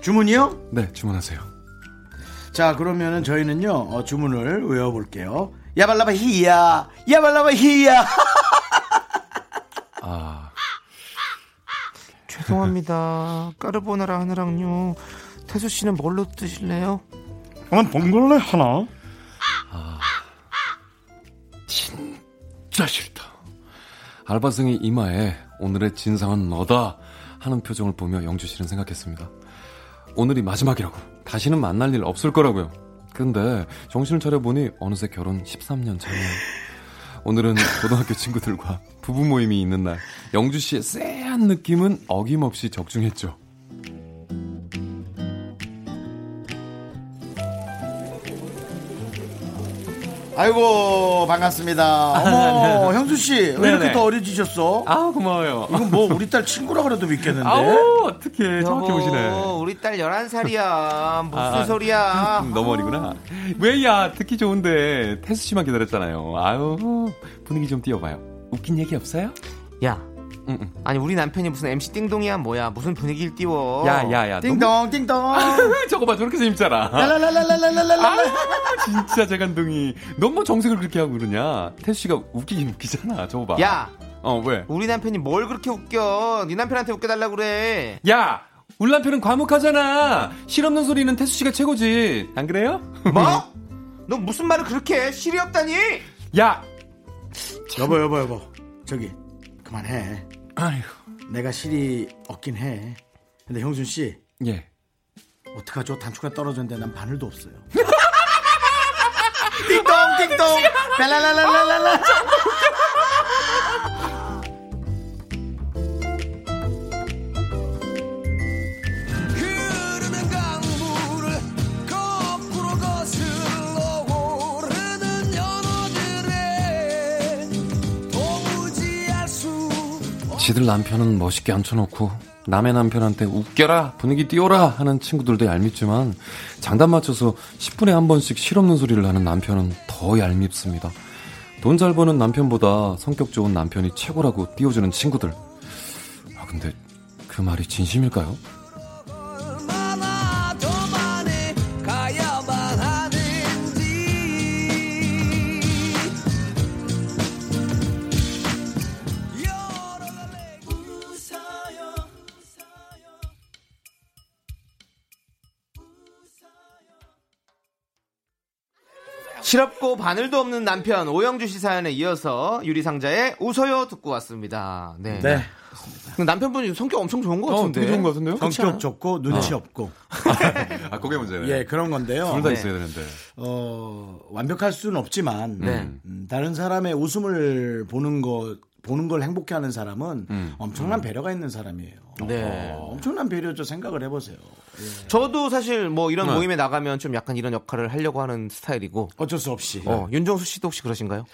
주문이요? 네, 주문하세요. 자, 그러면은 저희는요, 어, 주문을 외워볼게요. 야발라바 히야, 야발라바 히야. 아, 죄송합니다. 까르보나라 하나랑요. 태수 씨는 뭘로 드실래요? 난 봉골레 하나. 진짜 싫다. 알바생이 이마에 오늘의 진상은 너다 하는 표정을 보며 영주 씨는 생각했습니다. 오늘이 마지막이라고. 다시는 만날 일 없을 거라고요. 근데 정신을 차려보니 어느새 결혼 13년 차네요. 오늘은 고등학교 친구들과 부부 모임이 있는 날. 영주 씨의 쎄한 느낌은 어김없이 적중했죠. 아이고, 반갑습니다. 어머, 형수 씨, 왜 이렇게. 더 어려지셨어? 아 고마워요. 이건 뭐 우리 딸 친구라 그래도 믿겠는데. 아우 어떻게 정확히 보시네. 우리 딸 11살이야. 무슨 아, 소리야? 음, 너무 어리구나. 왜야 듣기 좋은데 태수 씨만 기다렸잖아요. 아유 분위기 좀 띄워봐요. 웃긴 얘기 없어요? 야, 응, 응. 아니 우리 남편이 무슨 MC 띵동이야 뭐야? 무슨 분위기를 띄워? 야야야. 띵동, 띵동. 저거 봐 저렇게 재밌잖아. 랄랄랄랄랄랄랄라. 진짜 재간둥이. 넌뭐 정색을 그렇게 하고 그러냐? 태수 씨가 웃기긴 웃기잖아. 저거 봐. 야, 어 왜? 우리 남편이 뭘 그렇게 웃겨? 네 남편한테 웃겨달라 그래. 야. 우리 남편은 과묵하잖아. 실없는 소리는 태수 씨가 최고지. 안 그래요? 뭐? 너 무슨 말을 그렇게 해? 실이 없다니? 야. 여보, 여보, 여보. 저기, 그만해. 아이고. 내가 실이 없긴 해. 근데 형준 씨, 예. 어떡하죠? 단추가 떨어졌는데 난 바늘도 없어요. 띵동, 띵동. 랄랄랄랄랄라. 지들 남편은 멋있게 앉혀놓고 남의 남편한테 웃겨라 분위기 띄워라 하는 친구들도 얄밉지만 장단 맞춰서 10분에 한 번씩 실없는 소리를 하는 남편은 더 얄밉습니다. 돈 잘 버는 남편보다 성격 좋은 남편이 최고라고 띄워주는 친구들. 아 근데 그 말이 진심일까요? 실없고 바늘도 없는 남편 오영주 씨 사연에 이어서 유리상자의 웃어요 듣고 왔습니다. 네. 네. 남편분이 성격 엄청 좋은 것 어, 같은데. 되게 좋은 것 같은데요? 성격 좋고 눈치 없고. 아 그게 문제네. 예, 그런 건데요. 둘다 네. 있어야 되는데. 어, 완벽할 수는 없지만 네. 음, 다른 사람의 웃음을 보는 거 보는 걸 행복해하는 사람은 음. 엄청난 배려가 있는 사람이에요. 네. 어, 엄청난 배려죠. 생각을 해보세요. 저도 사실 뭐 이런 네. 모임에 나가면 좀 약간 이런 역할을 하려고 하는 스타일이고. 어쩔 수 없이. 어, 윤정수 씨도 혹시 그러신가요?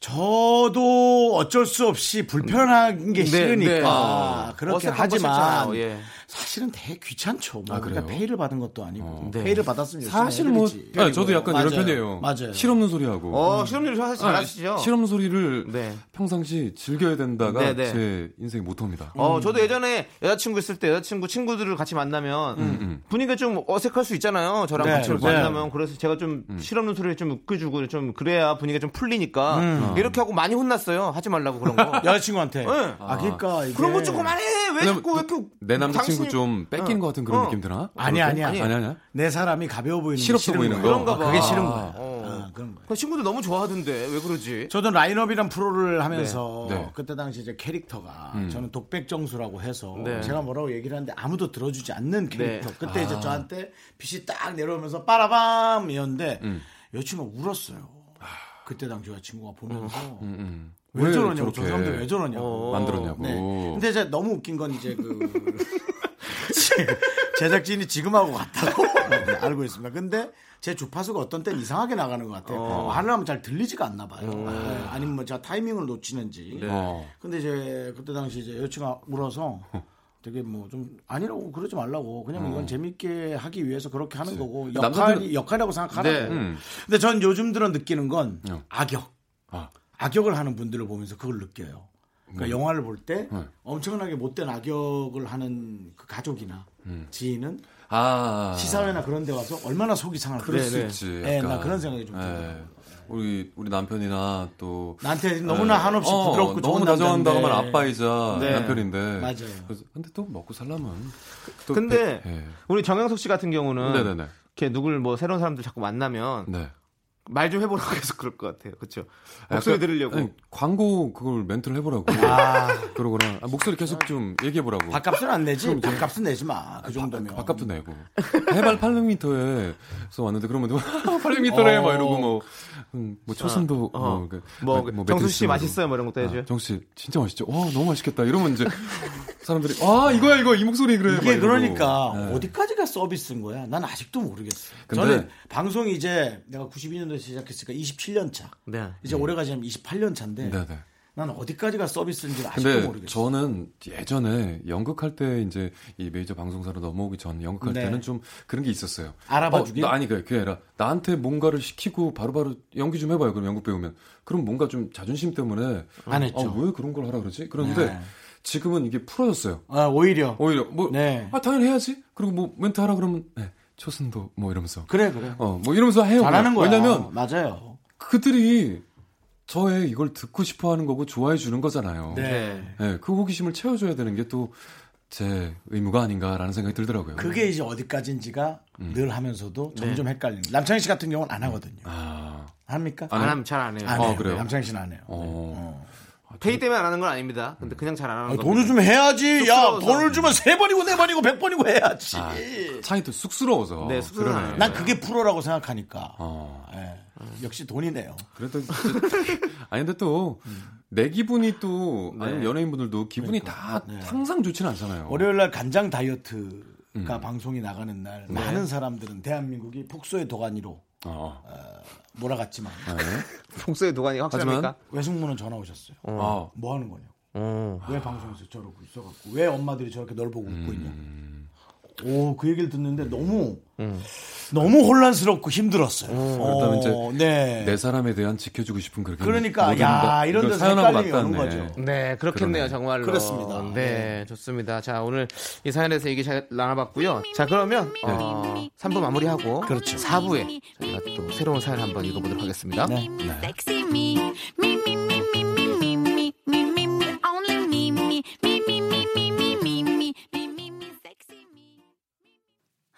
저도 어쩔 수 없이 불편한 게 네, 싫으니까 네. 어, 그렇게 하지만. 예. 사실은 되게 귀찮죠. 뭐 아, 그래요? 페이를 받은 것도 아니고 네. 페이를 받았으면 사실 뭐. 아니, 저도 약간 맞아요. 이런 편이에요. 맞아요. 실없는 소리 하고. 어, 실험률 사실 잘하시죠? 아, 실없는 소리를 네. 평상시 즐겨야 된다가 네, 네. 제 인생 모토입니다. 어, 저도 예전에 여자친구 있을 때 여자친구 친구들을 같이 만나면 음. 분위기가 좀 어색할 수 있잖아요. 저랑 네, 같이 네. 만나면 그래서 제가 좀 음. 실없는 소리를 좀 웃겨주고 좀 그래야 분위기가 좀 풀리니까 음. 이렇게 하고 많이 혼났어요. 하지 말라고 그런 거. 여자친구한테. 네. 아, 그러니까 이게 그런 거좀 그만해. 왜 왜냐면 자꾸 왜또 이렇게 내 남자친구 당신이- 좀 뺏긴 어. 것 같은 그런 어. 느낌 드나? 아니 아니야. 아니, 아니 아니야. 내 사람이 가벼워 보이는 싫은 보이는 거야. 거. 그런가 봐. 그게 싫은 거야. 어. 그런 거예요. 그 친구들 너무 좋아하던데 왜 그러지? 저도 라인업이란 프로를 하면서 네. 네. 그때 당시 이제 캐릭터가 저는 독백정수라고 해서 네. 제가 뭐라고 얘기를 하는데 아무도 들어주지 않는 캐릭터. 네. 그때 이제 저한테 빛이 딱 내려오면서 빠라밤이었는데 음. 여친구가 울었어요. 그때 당시 여친구가 보면서 음, 음. 왜, 저러냐고 저 저렇게 사람들 왜 저러냐고 만들었냐고. 네. 근데 이제 너무 웃긴 건 이제 그 제작진이 지금 하고 같다고 네, 알고 있습니다. 근데 제 주파수가 어떤 때는 이상하게 나가는 것 같아요. 말을 하면 잘 들리지가 않나 봐요. 네. 아니면 뭐 제가 타이밍을 놓치는지. 어. 근데 이제 그때 당시 이제 여친가 울어서 되게 뭐 좀 아니라고 그러지 말라고 그냥 이건 재밌게 하기 위해서 그렇게 하는 거고 역할이 남자들은- 역할이라고 생각하라고. 네. 음. 근데 전 요즘 들어 느끼는 건 어. 악역. 아. 악역을 하는 분들을 보면서 그걸 느껴요. 그러니까 영화를 볼때 네. 엄청나게 못된 악역을 하는 그 가족이나 지인은 아. 시사회나 그런 데 와서 얼마나 속이 상할까. 그럴 수 네, 네. 있지. 네, 약간. 나 그런 생각이 좀 예. 들어요. 우리 우리 남편이나 또 나한테 너무나 예. 한없이 어, 부드럽고 너무 좋은 남자인데. 아빠이자 네. 남편인데. 맞아요. 그래서 근데 또 먹고 살려면. 또 근데 배- 예. 우리 정영석 씨 같은 경우는 네네네. 이렇게 누굴 뭐 새로운 사람들 자꾸 만나면 네. 말 좀 해보라고 해서 그럴 것 같아요. 그렇죠? 목소리 약간, 들으려고. 아니, 광고 그걸 멘트를 해보라고. 아, 그러거나 아, 목소리 계속 좀 얘기해보라고. 밥값은 안 내지. 밥값은 내지 마. 그 정도면. 밥 값도 내고 해발 800m에서 왔는데 그러면 누가 800m래 막 이러고 뭐, 음, 뭐 초선도 어. 뭐, 그, 뭐, 뭐 정수 씨. 맛있어요? 뭐 이런 것도 해줘요. 아, 정수 씨 진짜 맛있죠. 와 너무 맛있겠다. 이러면 이제 사람들이 아 이거야 이거 이 목소리 그래. 막 이게. 그러니까 네. 어디까지가 서비스인 거야? 난 아직도 모르겠어. 근데- 저는 방송이 이제 내가 92년도 에 시작했으니까 27년 차. 네. 이제 올해 가지면 28년 차인데 네 네. 난 어디까지가 서비스인지 아직도 근데 모르겠어. 저는 예전에 연극할 때 이제 이 메이저 방송사로 넘어오기 전 연극할 네. 때는 좀 그런 게 있었어요. 알아봐 어, 주기? 아니 그게 그게 아니라 나한테 뭔가를 시키고 바로 바로 연기 좀 해봐요. 그럼 연극 배우면 그럼 뭔가 좀 자존심 때문에 안 했죠. 아, 왜 그런 걸 하라 그러지? 그런데 네. 지금은 이게 풀어졌어요. 아, 오히려 오히려 뭐 네. 아, 당연히 해야지. 그리고 뭐 멘트 하라 그러면 네, 초순도 뭐 이러면서 그래 그래. 어 뭐 이러면서 해요. 잘하는 거야. 왜냐면 맞아요. 그들이 저의 이걸 듣고 싶어 하는 거고 좋아해 주는 거잖아요. 네. 네, 그 호기심을 채워줘야 되는 게 또 제 의무가 아닌가라는 생각이 들더라고요. 그게 이제 어디까지인지가 늘 하면서도 점점 헷갈리는. 남창희 씨 같은 경우는 안 하거든요. 아, 합니까? 안 안 하면 잘 안 해요. 안 아, 해요. 그래요? 남창희 씨는 안 해요. 어. 페이 때문에 안 하는 건 아닙니다. 근데 그냥 잘 안 하는 아, 거. 돈을 좀 해야지. 야, 쑥스러워서. 돈을 주면 세 번이고 네 번이고 백 번이고 해야지. 아, 창이 또 쑥스러워서. 네, 쑥스러워요. 그러네. 난 그게 프로라고 생각하니까. 어. 예. 역시 돈이네요. 그래도 진짜- 아니 근데 또 내 기분이 또 아니면 연예인분들도 기분이 다 항상 좋지는 않잖아요. 월요일 날 간장 다이어트가 방송이 나가는 날 많은 사람들은 대한민국이 폭소의 도가니로 어. 몰아갔지만 네. 폭소의 도가니 확실합니까? 외숙모는 전화 오셨어요. 어. 뭐 하는 거냐고. 어. 왜 방송에서 저러고 있어갖고 왜 엄마들이 저렇게 널 보고 웃고 있냐. 오, 그 얘기를 듣는데 너무 너무 혼란스럽고 힘들었어요. 그렇다면 이제 어, 네. 내 사람에 대한 지켜주고 싶은 그렇게 그러니까 야 다- 이런 데서 사연하고 오는 맞닿네. 거죠. 네, 그렇겠네요, 그러네. 정말로. 그렇습니다. 네, 네. 좋습니다. 자, 오늘 이 사연에서 얘기 잘 나눠봤고요. 자, 그러면 어, 3부 마무리하고 그렇죠. 4부에 저희가 또 새로운 사연 한번 읽어보도록 하겠습니다. 네. Sexy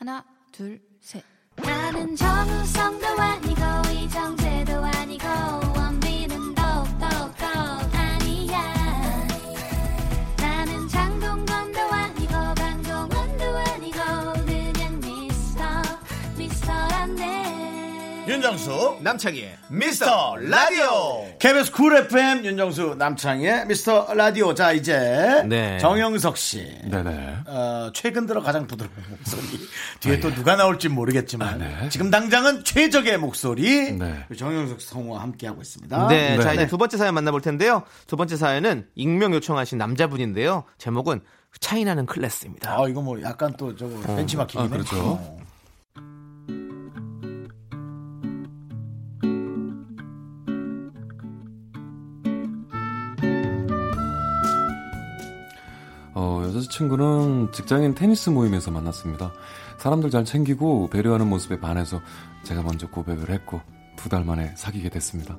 하나, 둘, 셋. 나는 정우성도 아니고 이정 윤정수 남창희의 미스터 라디오 KBS 쿨 FM 윤정수 남창희의 미스터 라디오 자 이제 네. 정영석 씨 네네. 어, 최근 들어 가장 부드러운 목소리 뒤에 또 누가 나올지 모르겠지만 네. 지금 당장은 최적의 목소리 네. 정영석 성우와 함께하고 있습니다 네, 자, 네. 이제 두 번째 사연 만나볼 텐데요. 두 번째 사연은 익명 요청하신 남자분인데요. 제목은 차이나는 클래스입니다. 아 이거 뭐 약간 또 저거 벤치마킹이네 아, 그렇죠. 어. 어, 여자친구는 직장인 테니스 모임에서 만났습니다. 사람들 잘 챙기고 배려하는 모습에 반해서 제가 먼저 고백을 했고 두 달 만에 사귀게 됐습니다.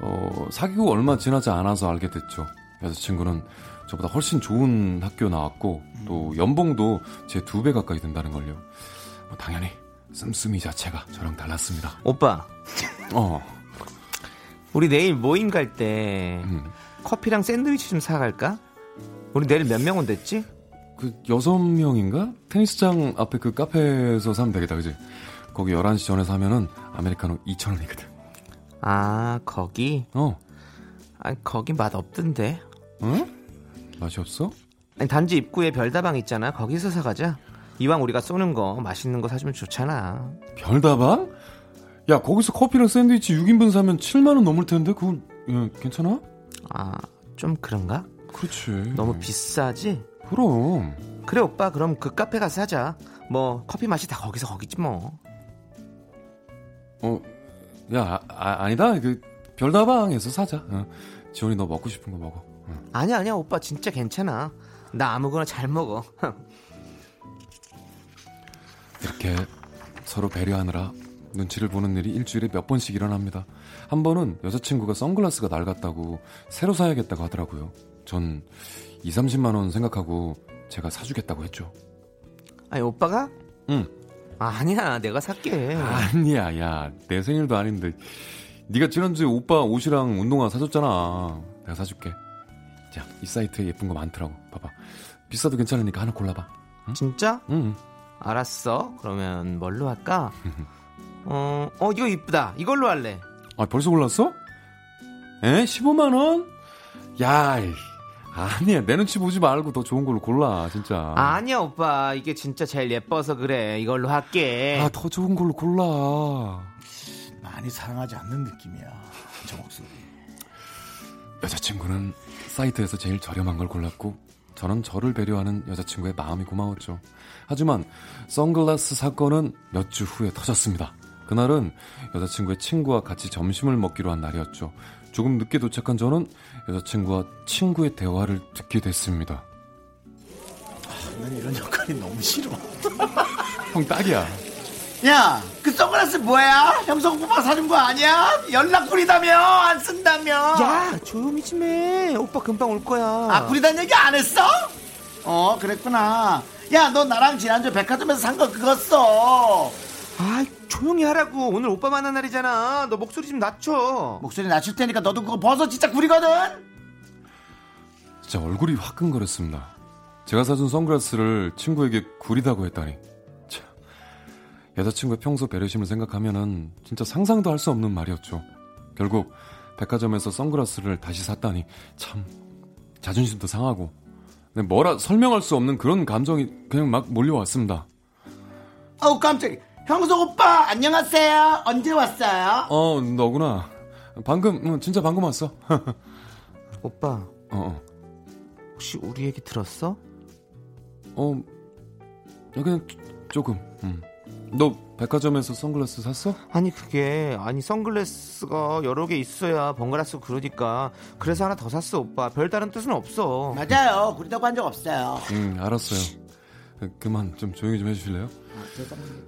어, 사귀고 얼마 지나지 않아서 알게 됐죠. 여자친구는 저보다 훨씬 좋은 학교 나왔고 또 연봉도 제 두 배 가까이 된다는 걸요. 뭐 당연히 씀씀이 자체가 저랑 달랐습니다. 오빠, 어. 우리 내일 모임 갈때 음. 커피랑 샌드위치 좀 사갈까? 우리 내일 몇명 온댔지? 그 여섯 명인가? 테니스장 앞에 그 카페에서 사면 되겠다, 그지? 거기 11시 전에 사면은 아메리카노 2,000원이거든. 아 거기? 어. 아 거기 맛 없던데. 응? 맛이 없어? 아니, 단지 입구에 별다방 있잖아. 거기서 사가자. 이왕 우리가 쏘는 거 맛있는 거 사주면 좋잖아. 별다방? 야, 거기서 커피랑 샌드위치 6인분 사면 7만 원 넘을 텐데, 그거, 예, 괜찮아? 아 좀 그런가? 그렇지. 너무 비싸지? 그럼. 그래 오빠 그럼 그 카페 가서 사자. 뭐 커피 맛이 다 거기서 거기지 뭐. 어, 야, 아, 아니다. 그, 별다방에서 사자. 어. 지원이 너 먹고 싶은 거 먹어. 어. 아니야 아니야 오빠 진짜 괜찮아. 나 아무거나 잘 먹어. 이렇게 서로 배려하느라 눈치를 보는 일이 일주일에 몇 번씩 일어납니다. 한 번은 여자친구가 선글라스가 낡았다고 새로 사야겠다고 하더라고요. 전 2, 30만 원 생각하고 제가 사주겠다고 했죠. 아니 오빠가? 응. 아, 아니야 내가 살게. 아니야, 야, 내 생일도 아닌데. 네가 지난주에 오빠 옷이랑 운동화 사줬잖아. 내가 사줄게. 자, 이 사이트에 예쁜 거 많더라고. 봐봐. 비싸도 괜찮으니까 하나 골라봐. 진짜? 응. 알았어. 그러면 뭘로 할까? 어, 어 이거 이쁘다. 이걸로 할래. 아, 벌써 골랐어? 에? 15만 원? 야, 이, 아니야. 내 눈치 보지 말고 더 좋은 걸로 골라, 진짜. 아니야 오빠 이게 진짜 제일 예뻐서 그래. 이걸로 할게. 아, 더 좋은 걸로 골라. 많이 사랑하지 않는 느낌이야. 저 목소리. 여자친구는 사이트에서 제일 저렴한 걸 골랐고 저는 저를 배려하는 여자친구의 마음이 고마웠죠. 하지만 선글라스 사건은 몇 주 후에 터졌습니다. 그날은 여자친구의 친구와 같이 점심을 먹기로 한 날이었죠. 조금 늦게 도착한 저는 여자친구와 친구의 대화를 듣게 됐습니다. 난 이런 역할이 너무 싫어. 형 딱이야. 야, 그 선글라스 뭐야? 형성 오빠 사준 거 아니야? 연락 구리다며? 안 쓴다며? 야 조용히 좀 해. 오빠 금방 올 거야. 아, 구리단 얘기 안 했어? 어, 그랬구나. 야, 너 나랑 지난주 백화점에서 산 거 그거 써. 아 조용히 하라고. 오늘 오빠 만난 날이잖아. 너 목소리 좀 낮춰. 목소리 낮출 테니까 너도 그거 벗어 진짜 구리거든? 진짜 얼굴이 화끈거렸습니다. 제가 사준 선글라스를 친구에게 구리다고 했다니. 참, 여자친구의 평소 배려심을 생각하면은 진짜 상상도 할 수 없는 말이었죠. 결국 백화점에서 선글라스를 다시 샀다니 참 자존심도 상하고 네, 뭐라 설명할 수 없는 그런 감정이 그냥 막 몰려왔습니다. 어우, 깜짝이야. 형석 오빠, 안녕하세요. 언제 왔어요? 어 너구나. 방금 응, 진짜 방금 왔어. 오빠 어, 어. 혹시 우리 얘기 들었어? 어, 그냥 조금. 음. 너 백화점에서 선글라스 샀어? 아니 그게 아니 선글라스가 여러 개 있어야 번갈아 쓰고 그러니까 그래서 하나 더 샀어 오빠 별다른 뜻은 없어 맞아요. 구리다고 한 적 없어요. 응, 알았어요. 그만 좀 조용히 좀 해주실래요?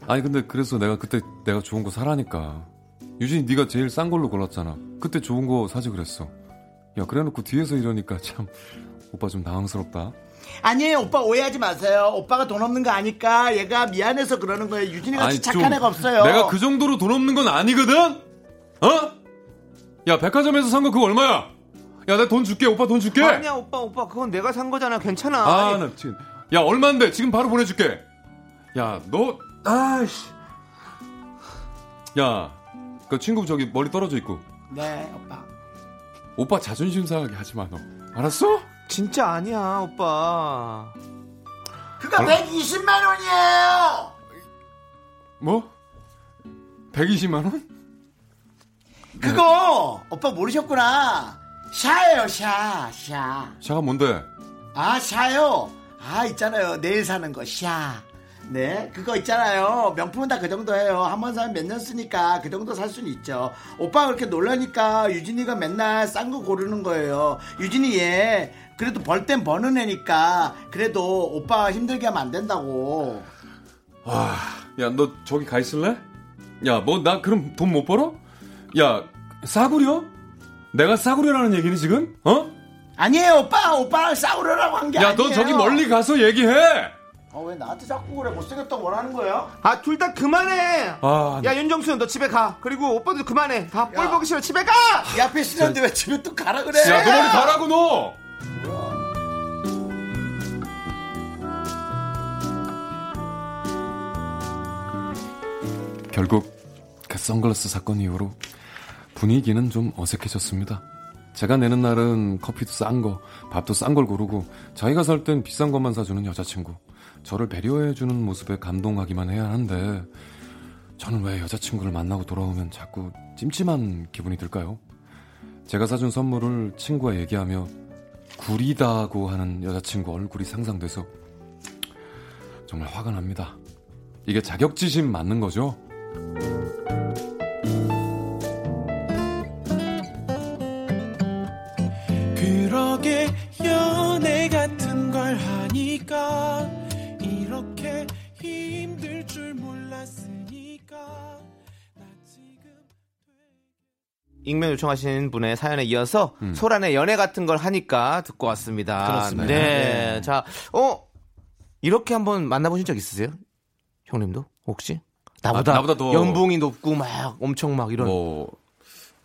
아 니 근데 그래서 내가 그때 내가 좋은 거 사라니까. 유진이 네가 제일 싼 걸로 골랐잖아. 그때 좋은 거 사지 그랬어. 야 그래놓고 뒤에서 이러니까 참 오빠 좀 당황스럽다. 아니에요, 오빠 오해하지 마세요. 오빠가 돈 없는 거 아니까 얘가 미안해서 그러는 거예요. 유진이 같이 아니, 착한 좀 애가 없어요. 내가 그 정도로 돈 없는 건 아니거든? 어? 야 백화점에서 산 거 그거 얼마야? 야 내가 돈 줄게 오빠 돈 줄게. 아니야 오빠 오빠 그건 내가 산 거잖아 괜찮아 아, 아니, 나 지금. 야, 얼만데? 지금 바로 보내줄게. 야, 너, 아이씨. 야, 그 친구 저기 멀리 떨어져 있고. 네, 오빠. 오빠 자존심 상하게 하지 마, 너. 알았어? 진짜 아니야 오빠 그거 120만 원이에요. 뭐? 120만 원? 그거 오빠 모르셨구나. 샤예요, 샤, 샤. 샤가 뭔데? 아, 샤요. 아, 있잖아요. 내일 사는 거, 샤. 네, 그거 있잖아요. 명품은 다 그 정도예요. 한 번 사면 몇 년 쓰니까 그 정도 살 수는 있죠. 오빠가 그렇게 놀라니까 유진이가 맨날 싼 거 고르는 거예요. 유진이 얘 그래도 벌 땐 버는 애니까 그래도 오빠 힘들게 하면 안 된다고. 아, 야, 너 저기 가 있을래? 야, 뭐, 나 그럼 돈 못 벌어? 야, 싸구려? 내가 싸구려라는 얘기니, 지금? 어? 아니에요, 오빠. 오빠랑 싸우려고 한게 야, 아니에요. 너 저기 멀리 가서 얘기해! 어, 왜 나한테 자꾸 그래? 못생겼다고 뭐라는 거야? 아 둘 다 그만해. 아, 야 윤정수 너 집에 가. 그리고 오빠도 그만해. 다 꼴 보기 싫어. 집에 가. 이 앞에 싫은데 왜 집에 또 가라 그래? 야, 너 머리 가라고 너. 결국 그 선글라스 사건 이후로 분위기는 좀 어색해졌습니다. 제가 내는 날은 커피도 싼 거, 밥도 싼 걸 고르고 자기가 살 땐 비싼 것만 사주는 여자친구. 저를 배려해 주는 모습에 감동하기만 해야 하는데 저는 왜 여자친구를 만나고 돌아오면 자꾸 찜찜한 기분이 들까요? 제가 사준 선물을 친구와 얘기하며 구리다고 하는 여자친구 얼굴이 상상돼서 정말 화가 납니다. 이게 자격지심 맞는 거죠? 익명 요청하신 분의 사연에 이어서 소란의 연애 같은 걸 하니까 듣고 왔습니다. 그렇습니다. 네. 네. 자, 어 이렇게 한번 만나보신 적 있으세요? 형님도 혹시? 나보다, 아, 나보다 더- 연봉이 높고 막 엄청 막 이런. 뭐,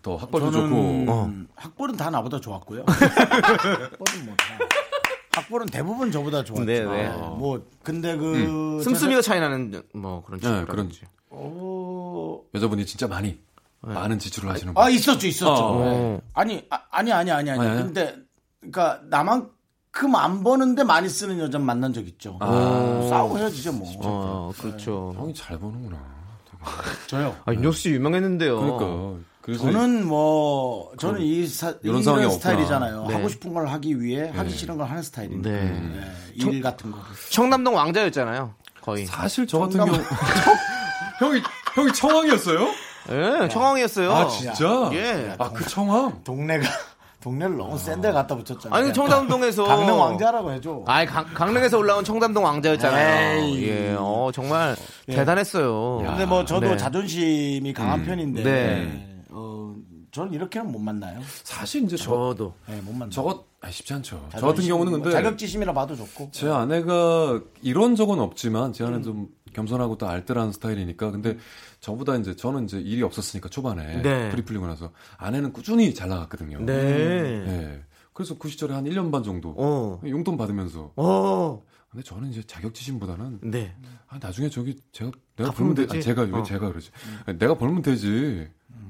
더 학벌도 저는 좋고. 어. 학벌은 다 나보다 좋았고요. 학벌은 뭐 다. 학벌은 대부분 저보다 좋았죠. 네, 네. 뭐 근데 그 씀씀이가 차이 나는 뭐 그런 네, 그런 친구라든지. 어... 여자분이 진짜 많이, 많은 지출을 하시는 분. 아 있었죠, 있었죠. 어. 네. 아니, 아, 아니, 아니, 아니, 아니. 아니, 아니. 근데 그러니까 나만큼 안 버는데 많이 쓰는 여자 만난 적 있죠. 아. 싸우고 헤어지죠, 뭐. 어, 그렇죠. 형이 잘 보는구나. 저요. 아, 윤정수 씨 유명했는데요. 그러니까. 저는 뭐 저는 이 사, 이런 이런. 스타일이잖아요. 네. 하고 싶은 걸 하기 위해 하기 싫은 걸 하는 스타일인데 네. 네, 일 같은 거. 청담동 왕자였잖아요. 거의. 사실 저 같은 경우 형이 형이 청왕이었어요? 예, 청왕이었어요. 아 진짜? 예. 아 그 청왕? 동네가 동네를 너무 센데 갖다 붙였잖아요. 아니 청담동에서 강릉 왕자라고 해줘. 아니 강, 강릉에서 올라온 청담동 왕자였잖아요. 에이. 예, 어 정말 대단했어요. 근데 뭐 저도 네. 자존심이 강한 편인데 네. 어, 저는 이렇게는 못 만나요. 사실 이제 저 저도 네, 못 만나. 저것 아, 쉽지 않죠. 저 같은 경우는 근데 자격지심이라 봐도 좋고. 제 아내가 이런 적은 없지만 제 아내는 좀 겸손하고 또 알뜰한 스타일이니까 근데 저보다 이제 저는 이제 일이 없었으니까 초반에 네. 프리 풀리고 나서 아내는 꾸준히 잘 나갔거든요. 네. 네. 그래서 그 시절에 한 1년 반 정도 어. 용돈 받으면서 어. 근데 저는 이제 자격지심보다는 네. 아, 나중에 저기 제가 내가 벌면 되 되지? 아, 제가 왜 어. 제가 그러지 아니, 내가 벌면 되지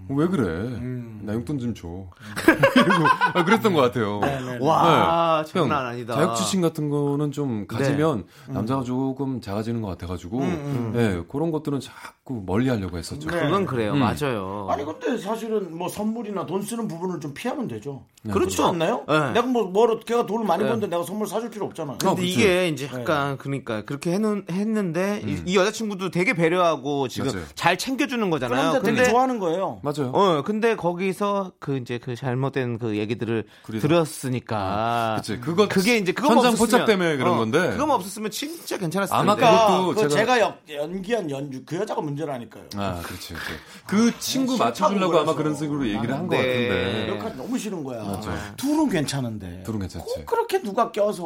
왜 그래 음. 나 용돈 좀줘 그리고 아, 그랬던 것 같아요 와, 네. 장난 아니다. 자격지심 같은 거는 좀 가지면 네. 남자가 조금 작아지는 것 같아가지고 음, 네, 그런 것들은 자꾸 멀리 하려고 했었죠 그건 그래요. 음. 맞아요. 아니 근데 사실은 뭐 선물이나 돈 쓰는 부분을 좀 피하면 되죠. 그렇죠. 않나요? 네. 내가 뭐 뭐로 걔가 돈을 많이 네. 버는데 내가 선물 사줄 필요 없잖아요. 근데 그치. 이게 이제 약간 그러니까 그렇게 해놓, 했는데 이, 이 여자친구도 되게 배려하고 지금 맞아요. 잘 챙겨주는 거잖아요. 그런데 되게 좋아하는 거예요. 맞 아요 어 근데 거기서 그 이제 그 잘못된 그 얘기들을 그래서. 들었으니까 그치 그거 그게 이제 그거만 현장 없었으면 포착 때문에 그런 어, 건데 그거만 없었으면 진짜 괜찮았을 아마 텐데. 그것도 그러니까 그거 제가- 제가, 역- 연기한 연주 그 여자가 문제라니까요. 아 그렇지 그렇지 그 친구 싫다고 맞춰 주려고 아마. 그런 식으로 얘기를 한것 네. 같은데 역할이 너무 싫은 거야. 둘은 괜찮은데. 둘은 괜찮지. 꼭 그렇게 누가 껴서.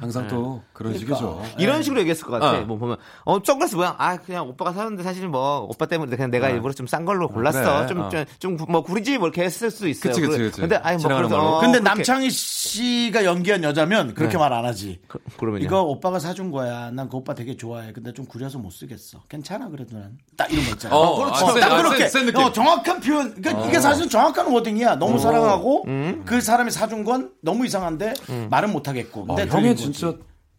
항상 또 그런 그러니까. 식이죠 이런 식으로 얘기했을 것 같아. 어. 뭐 보면 어 선글라스 뭐야? 아 그냥 오빠가 사는데 사실 뭐 오빠 때문에 그냥 내가 일부러 좀 싼 걸로 골랐어. 그래. 좀 어. 좀뭐 구리지 뭐 이렇게 했을 수 있어요. 그치, 그치, 그치. 근데 아니 뭐 그래서. 어, 근데 그렇게- 남창희 씨가 연기한 여자면 그렇게 네. 말안 하지. 그, 그러면요. 이거 오빠가 사준 거야. 난 그 오빠 되게 좋아해. 근데 좀 구려서 못 쓰겠어. 괜찮아 그래도 난. 딱 이런 거 있잖아. 어, 그렇죠. 아, 센- 딱 아, 그렇게. 센- 센. 어, 정확한 표현. 그러니까 이게 사실 정확한 워딩이야. 너무 사랑하고 음. 그 사람이 사준 건 너무 이상한데 말은 못 하겠고. 아, 근데 들린 거지. 진짜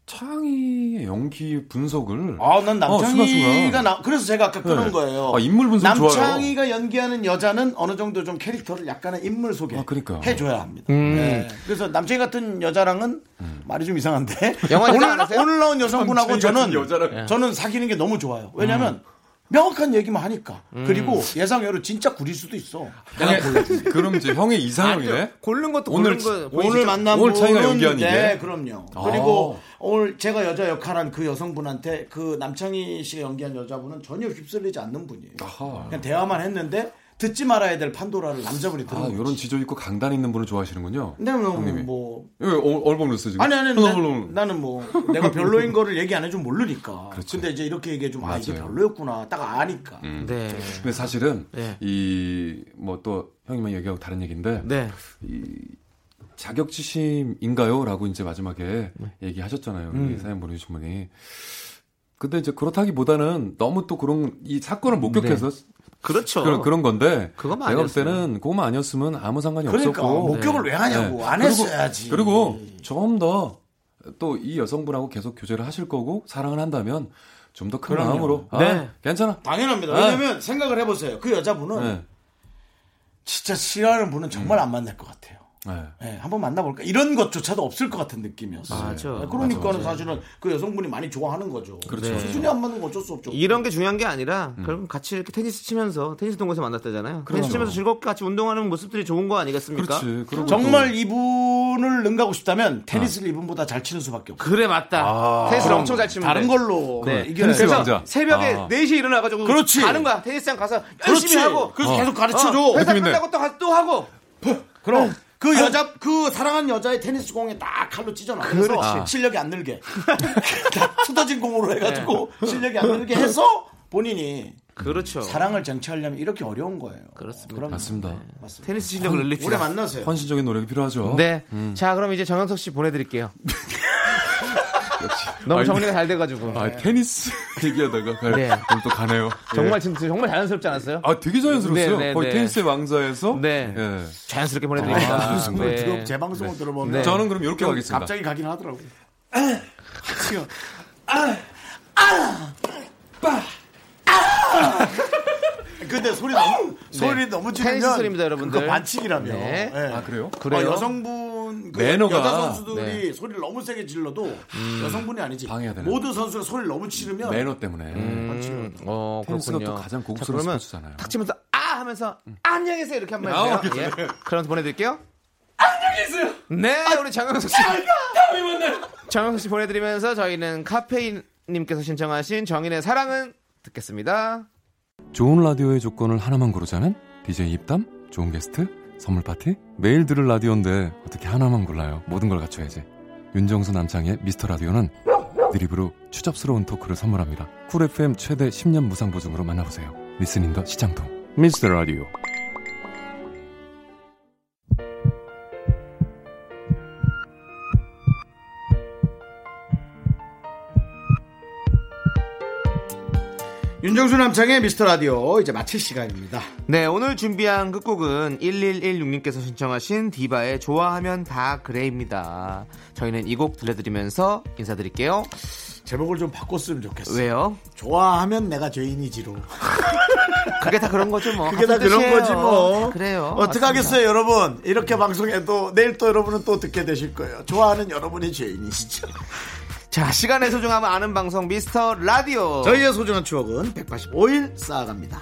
창의의 연기 분석을 아, 난 어, 남창희가 순간순간. 나 그래서 제가 아까 그런 네. 거예요. 아, 인물 분석 좋아요. 남창희가 연기하는 여자는 어느 정도 좀 캐릭터를 약간의 인물 소개 아, 그러니까. 해줘야 합니다. 음. 네. 그래서 남창희 같은 여자랑은 말이 좀 이상한데 오늘? 오늘 나온 여성분하고 저는 여자랑. 저는 사귀는 게 너무 좋아요. 왜냐하면 명확한 얘기만 하니까 그리고 예상외로 진짜 구릴 수도 있어. 내가 골라준 게. 그럼 이제 형의 이상형이네. 고른 것도 오늘 고른 거 오늘? 만난 오늘 차이가 분은 연기한 이게? 네, 그럼요. 그리고 오늘 제가 여자 역할한 그 여성분한테 그 남창희 씨가 연기한 여자분은 전혀 휩쓸리지 않는 분이에요. 아하. 그냥 대화만 했는데 듣지 말아야 될 판도라를 남자분이 아, 들은 요런 지조 있고 강단 있는 분을 좋아하시는군요. 근데 형님이. 뭐 왜 얼- 얼버무렸어 지금? 아니 아니 얼- 나, 얼- 나는 뭐 내가 별로인 거를 얘기 안 해주면 모르니까. 그렇지. 근데 이제 이렇게 얘기해 주면 아 이게. 별로였구나 딱 아니까. 음. 네. 근데 사실은 네. 이뭐 또 형님만 얘기하고 다른 얘기인데 네. 이 자격지심인가요?라고 이제 마지막에 네. 얘기하셨잖아요. 음. 이 사연 보내주신 분이. 근데 이제 그렇다기보다는 너무 또 그런 이 사건을 목격해서 그렇죠. 그런 그런 건데 그거만 내가 볼. 때는 그거만 아니었으면 아무 상관이 그러니까 없었고 목격을 왜 하냐고 네. 안 그리고- 했어야지. 그리고 좀 더 또 이 여성분하고 계속 교제를 하실 거고 사랑을 한다면 좀 더 큰. 마음으로 아, 네. 괜찮아. 당연합니다. 네. 왜냐면 생각을 해보세요. 그 여자분은 네. 진짜 싫어하는 분은 정말 안 만날 것 같아요. 네. 네, 한번 만나볼까? 이런 것조차도 없을 것 같은 느낌이었어요. 맞아. 네, 그러니까는 사실은 그 여성분이 많이 좋아하는 거죠. 그렇죠. 수준이 안 맞는 건 어쩔 수 없죠. 이런 게 중요한 게 아니라 그럼 같이 이렇게 테니스 치면서 테니스 동호회에서 만났다잖아요. 테니스 치면서 즐겁게 같이 운동하는 모습들이 좋은 거 아니겠습니까? 그렇지. 정말 이분을 능가하고 싶다면 테니스를 이분보다 잘 치는 수밖에 없어요. 그래 맞다. 테니스를 엄청 잘 치면 다른 돼. 걸로 네. 그래서. 새벽에 아. 4시에 일어나가지고 그렇지. 가는 거야. 테니스장 가서 열심히 그렇지. 하고 그래서 어. 계속 가르쳐줘. 어, 회사. 끝나고 또 또 하고 그럼 그 여자 그 사랑하는 여자의 테니스 공에 딱 칼로 찢어놔서 그렇지. 실력이 안 늘게 다 투더진 공으로 해가지고 네. 실력이 안 늘게 해서 본인이 그렇죠. 사랑을 쟁취하려면 이렇게 어려운 거예요. 그렇습니다. 그럼요. 맞습니다. 네, 맞습니다. 테니스 실력을 오래 늘립시다. 만나세요. 헌신적인 노력이 필요하죠. 네. 음. 자, 그럼 이제 정영석 씨 보내드릴게요. 너무 아니, 정리가 잘 돼가지고. 아, 테니스 얘기하다가 가- 네. 오늘 또 가네요. 정말 예. 진짜 정말 자연스럽지 않았어요? 아, 되게 자연스러웠어요. 네, 네, 거의 네. 테니스의 왕자에서 네. 예. 자연스럽게 보내드립니다. 아, 네. 제 방송을 들어보면 네. 저는 그럼 이렇게 가겠습니다. 갑자기 가긴 하더라고. 지금 근데 소리 너무 소리 너무 지르면 테니스 소리입니다, 여러분들. 그거 반칙이라며. 네. 예. 아, 그래요? 그래요? 어, 여성분 그 매너가. 여자 선수들이 네. 소리를 너무 세게 질러도 여성분이 아니지 방해해야 되나? 모든 선수가 소리를 너무 치르면 매너 때문에. 음, 어, 테니스가 그렇군요. 또 가장 자, 고급스러운 그러면 스포츠잖아요. 탁 치면서 아 하면서 안녕히 계세요 이렇게 한번 아, 해주세요. 예. 그럼 보내드릴게요. 안녕히 계세요. 네, 우리 장영석 씨. 장영석 씨 보내드리면서 저희는 카페인님께서 신청하신 정인의 사랑은 듣겠습니다. 좋은 라디오의 조건을 하나만 고르자는 DJ 입담, 좋은 게스트, 선물 파티, 매일 들을 라디오인데 어떻게 하나만 골라요? 모든 걸 갖춰야지. 윤정수 남창희의 미스터 라디오는 드립으로 추접스러운 토크를 선물합니다. 쿨 FM 최대 10년 무상 보증으로 만나보세요. listening the 시장통 미스터 라디오. 윤정수 남창희의 미스터 라디오 이제 마칠 시간입니다. 네, 오늘 준비한 끝곡은 1116님께서 신청하신 디바의 좋아하면 다 그래입니다. 저희는 이 곡 들려드리면서 인사드릴게요. 제목을 좀 바꿨으면 좋겠어요. 왜요? 좋아하면 내가 죄인이지로. 그게 다 그런 거죠, 뭐. 그게 다 같은 그런 뜻이에요. 거지 뭐. 다 그래요. 어떻게 맞습니다. 하겠어요, 여러분? 이렇게 방송해도 내일 또 여러분은 또 듣게 되실 거예요. 좋아하는 여러분이 죄인이시죠. 자, 시간의 소중함을 아는 방송 미스터 라디오. 저희의 소중한 추억은 185일 쌓아갑니다.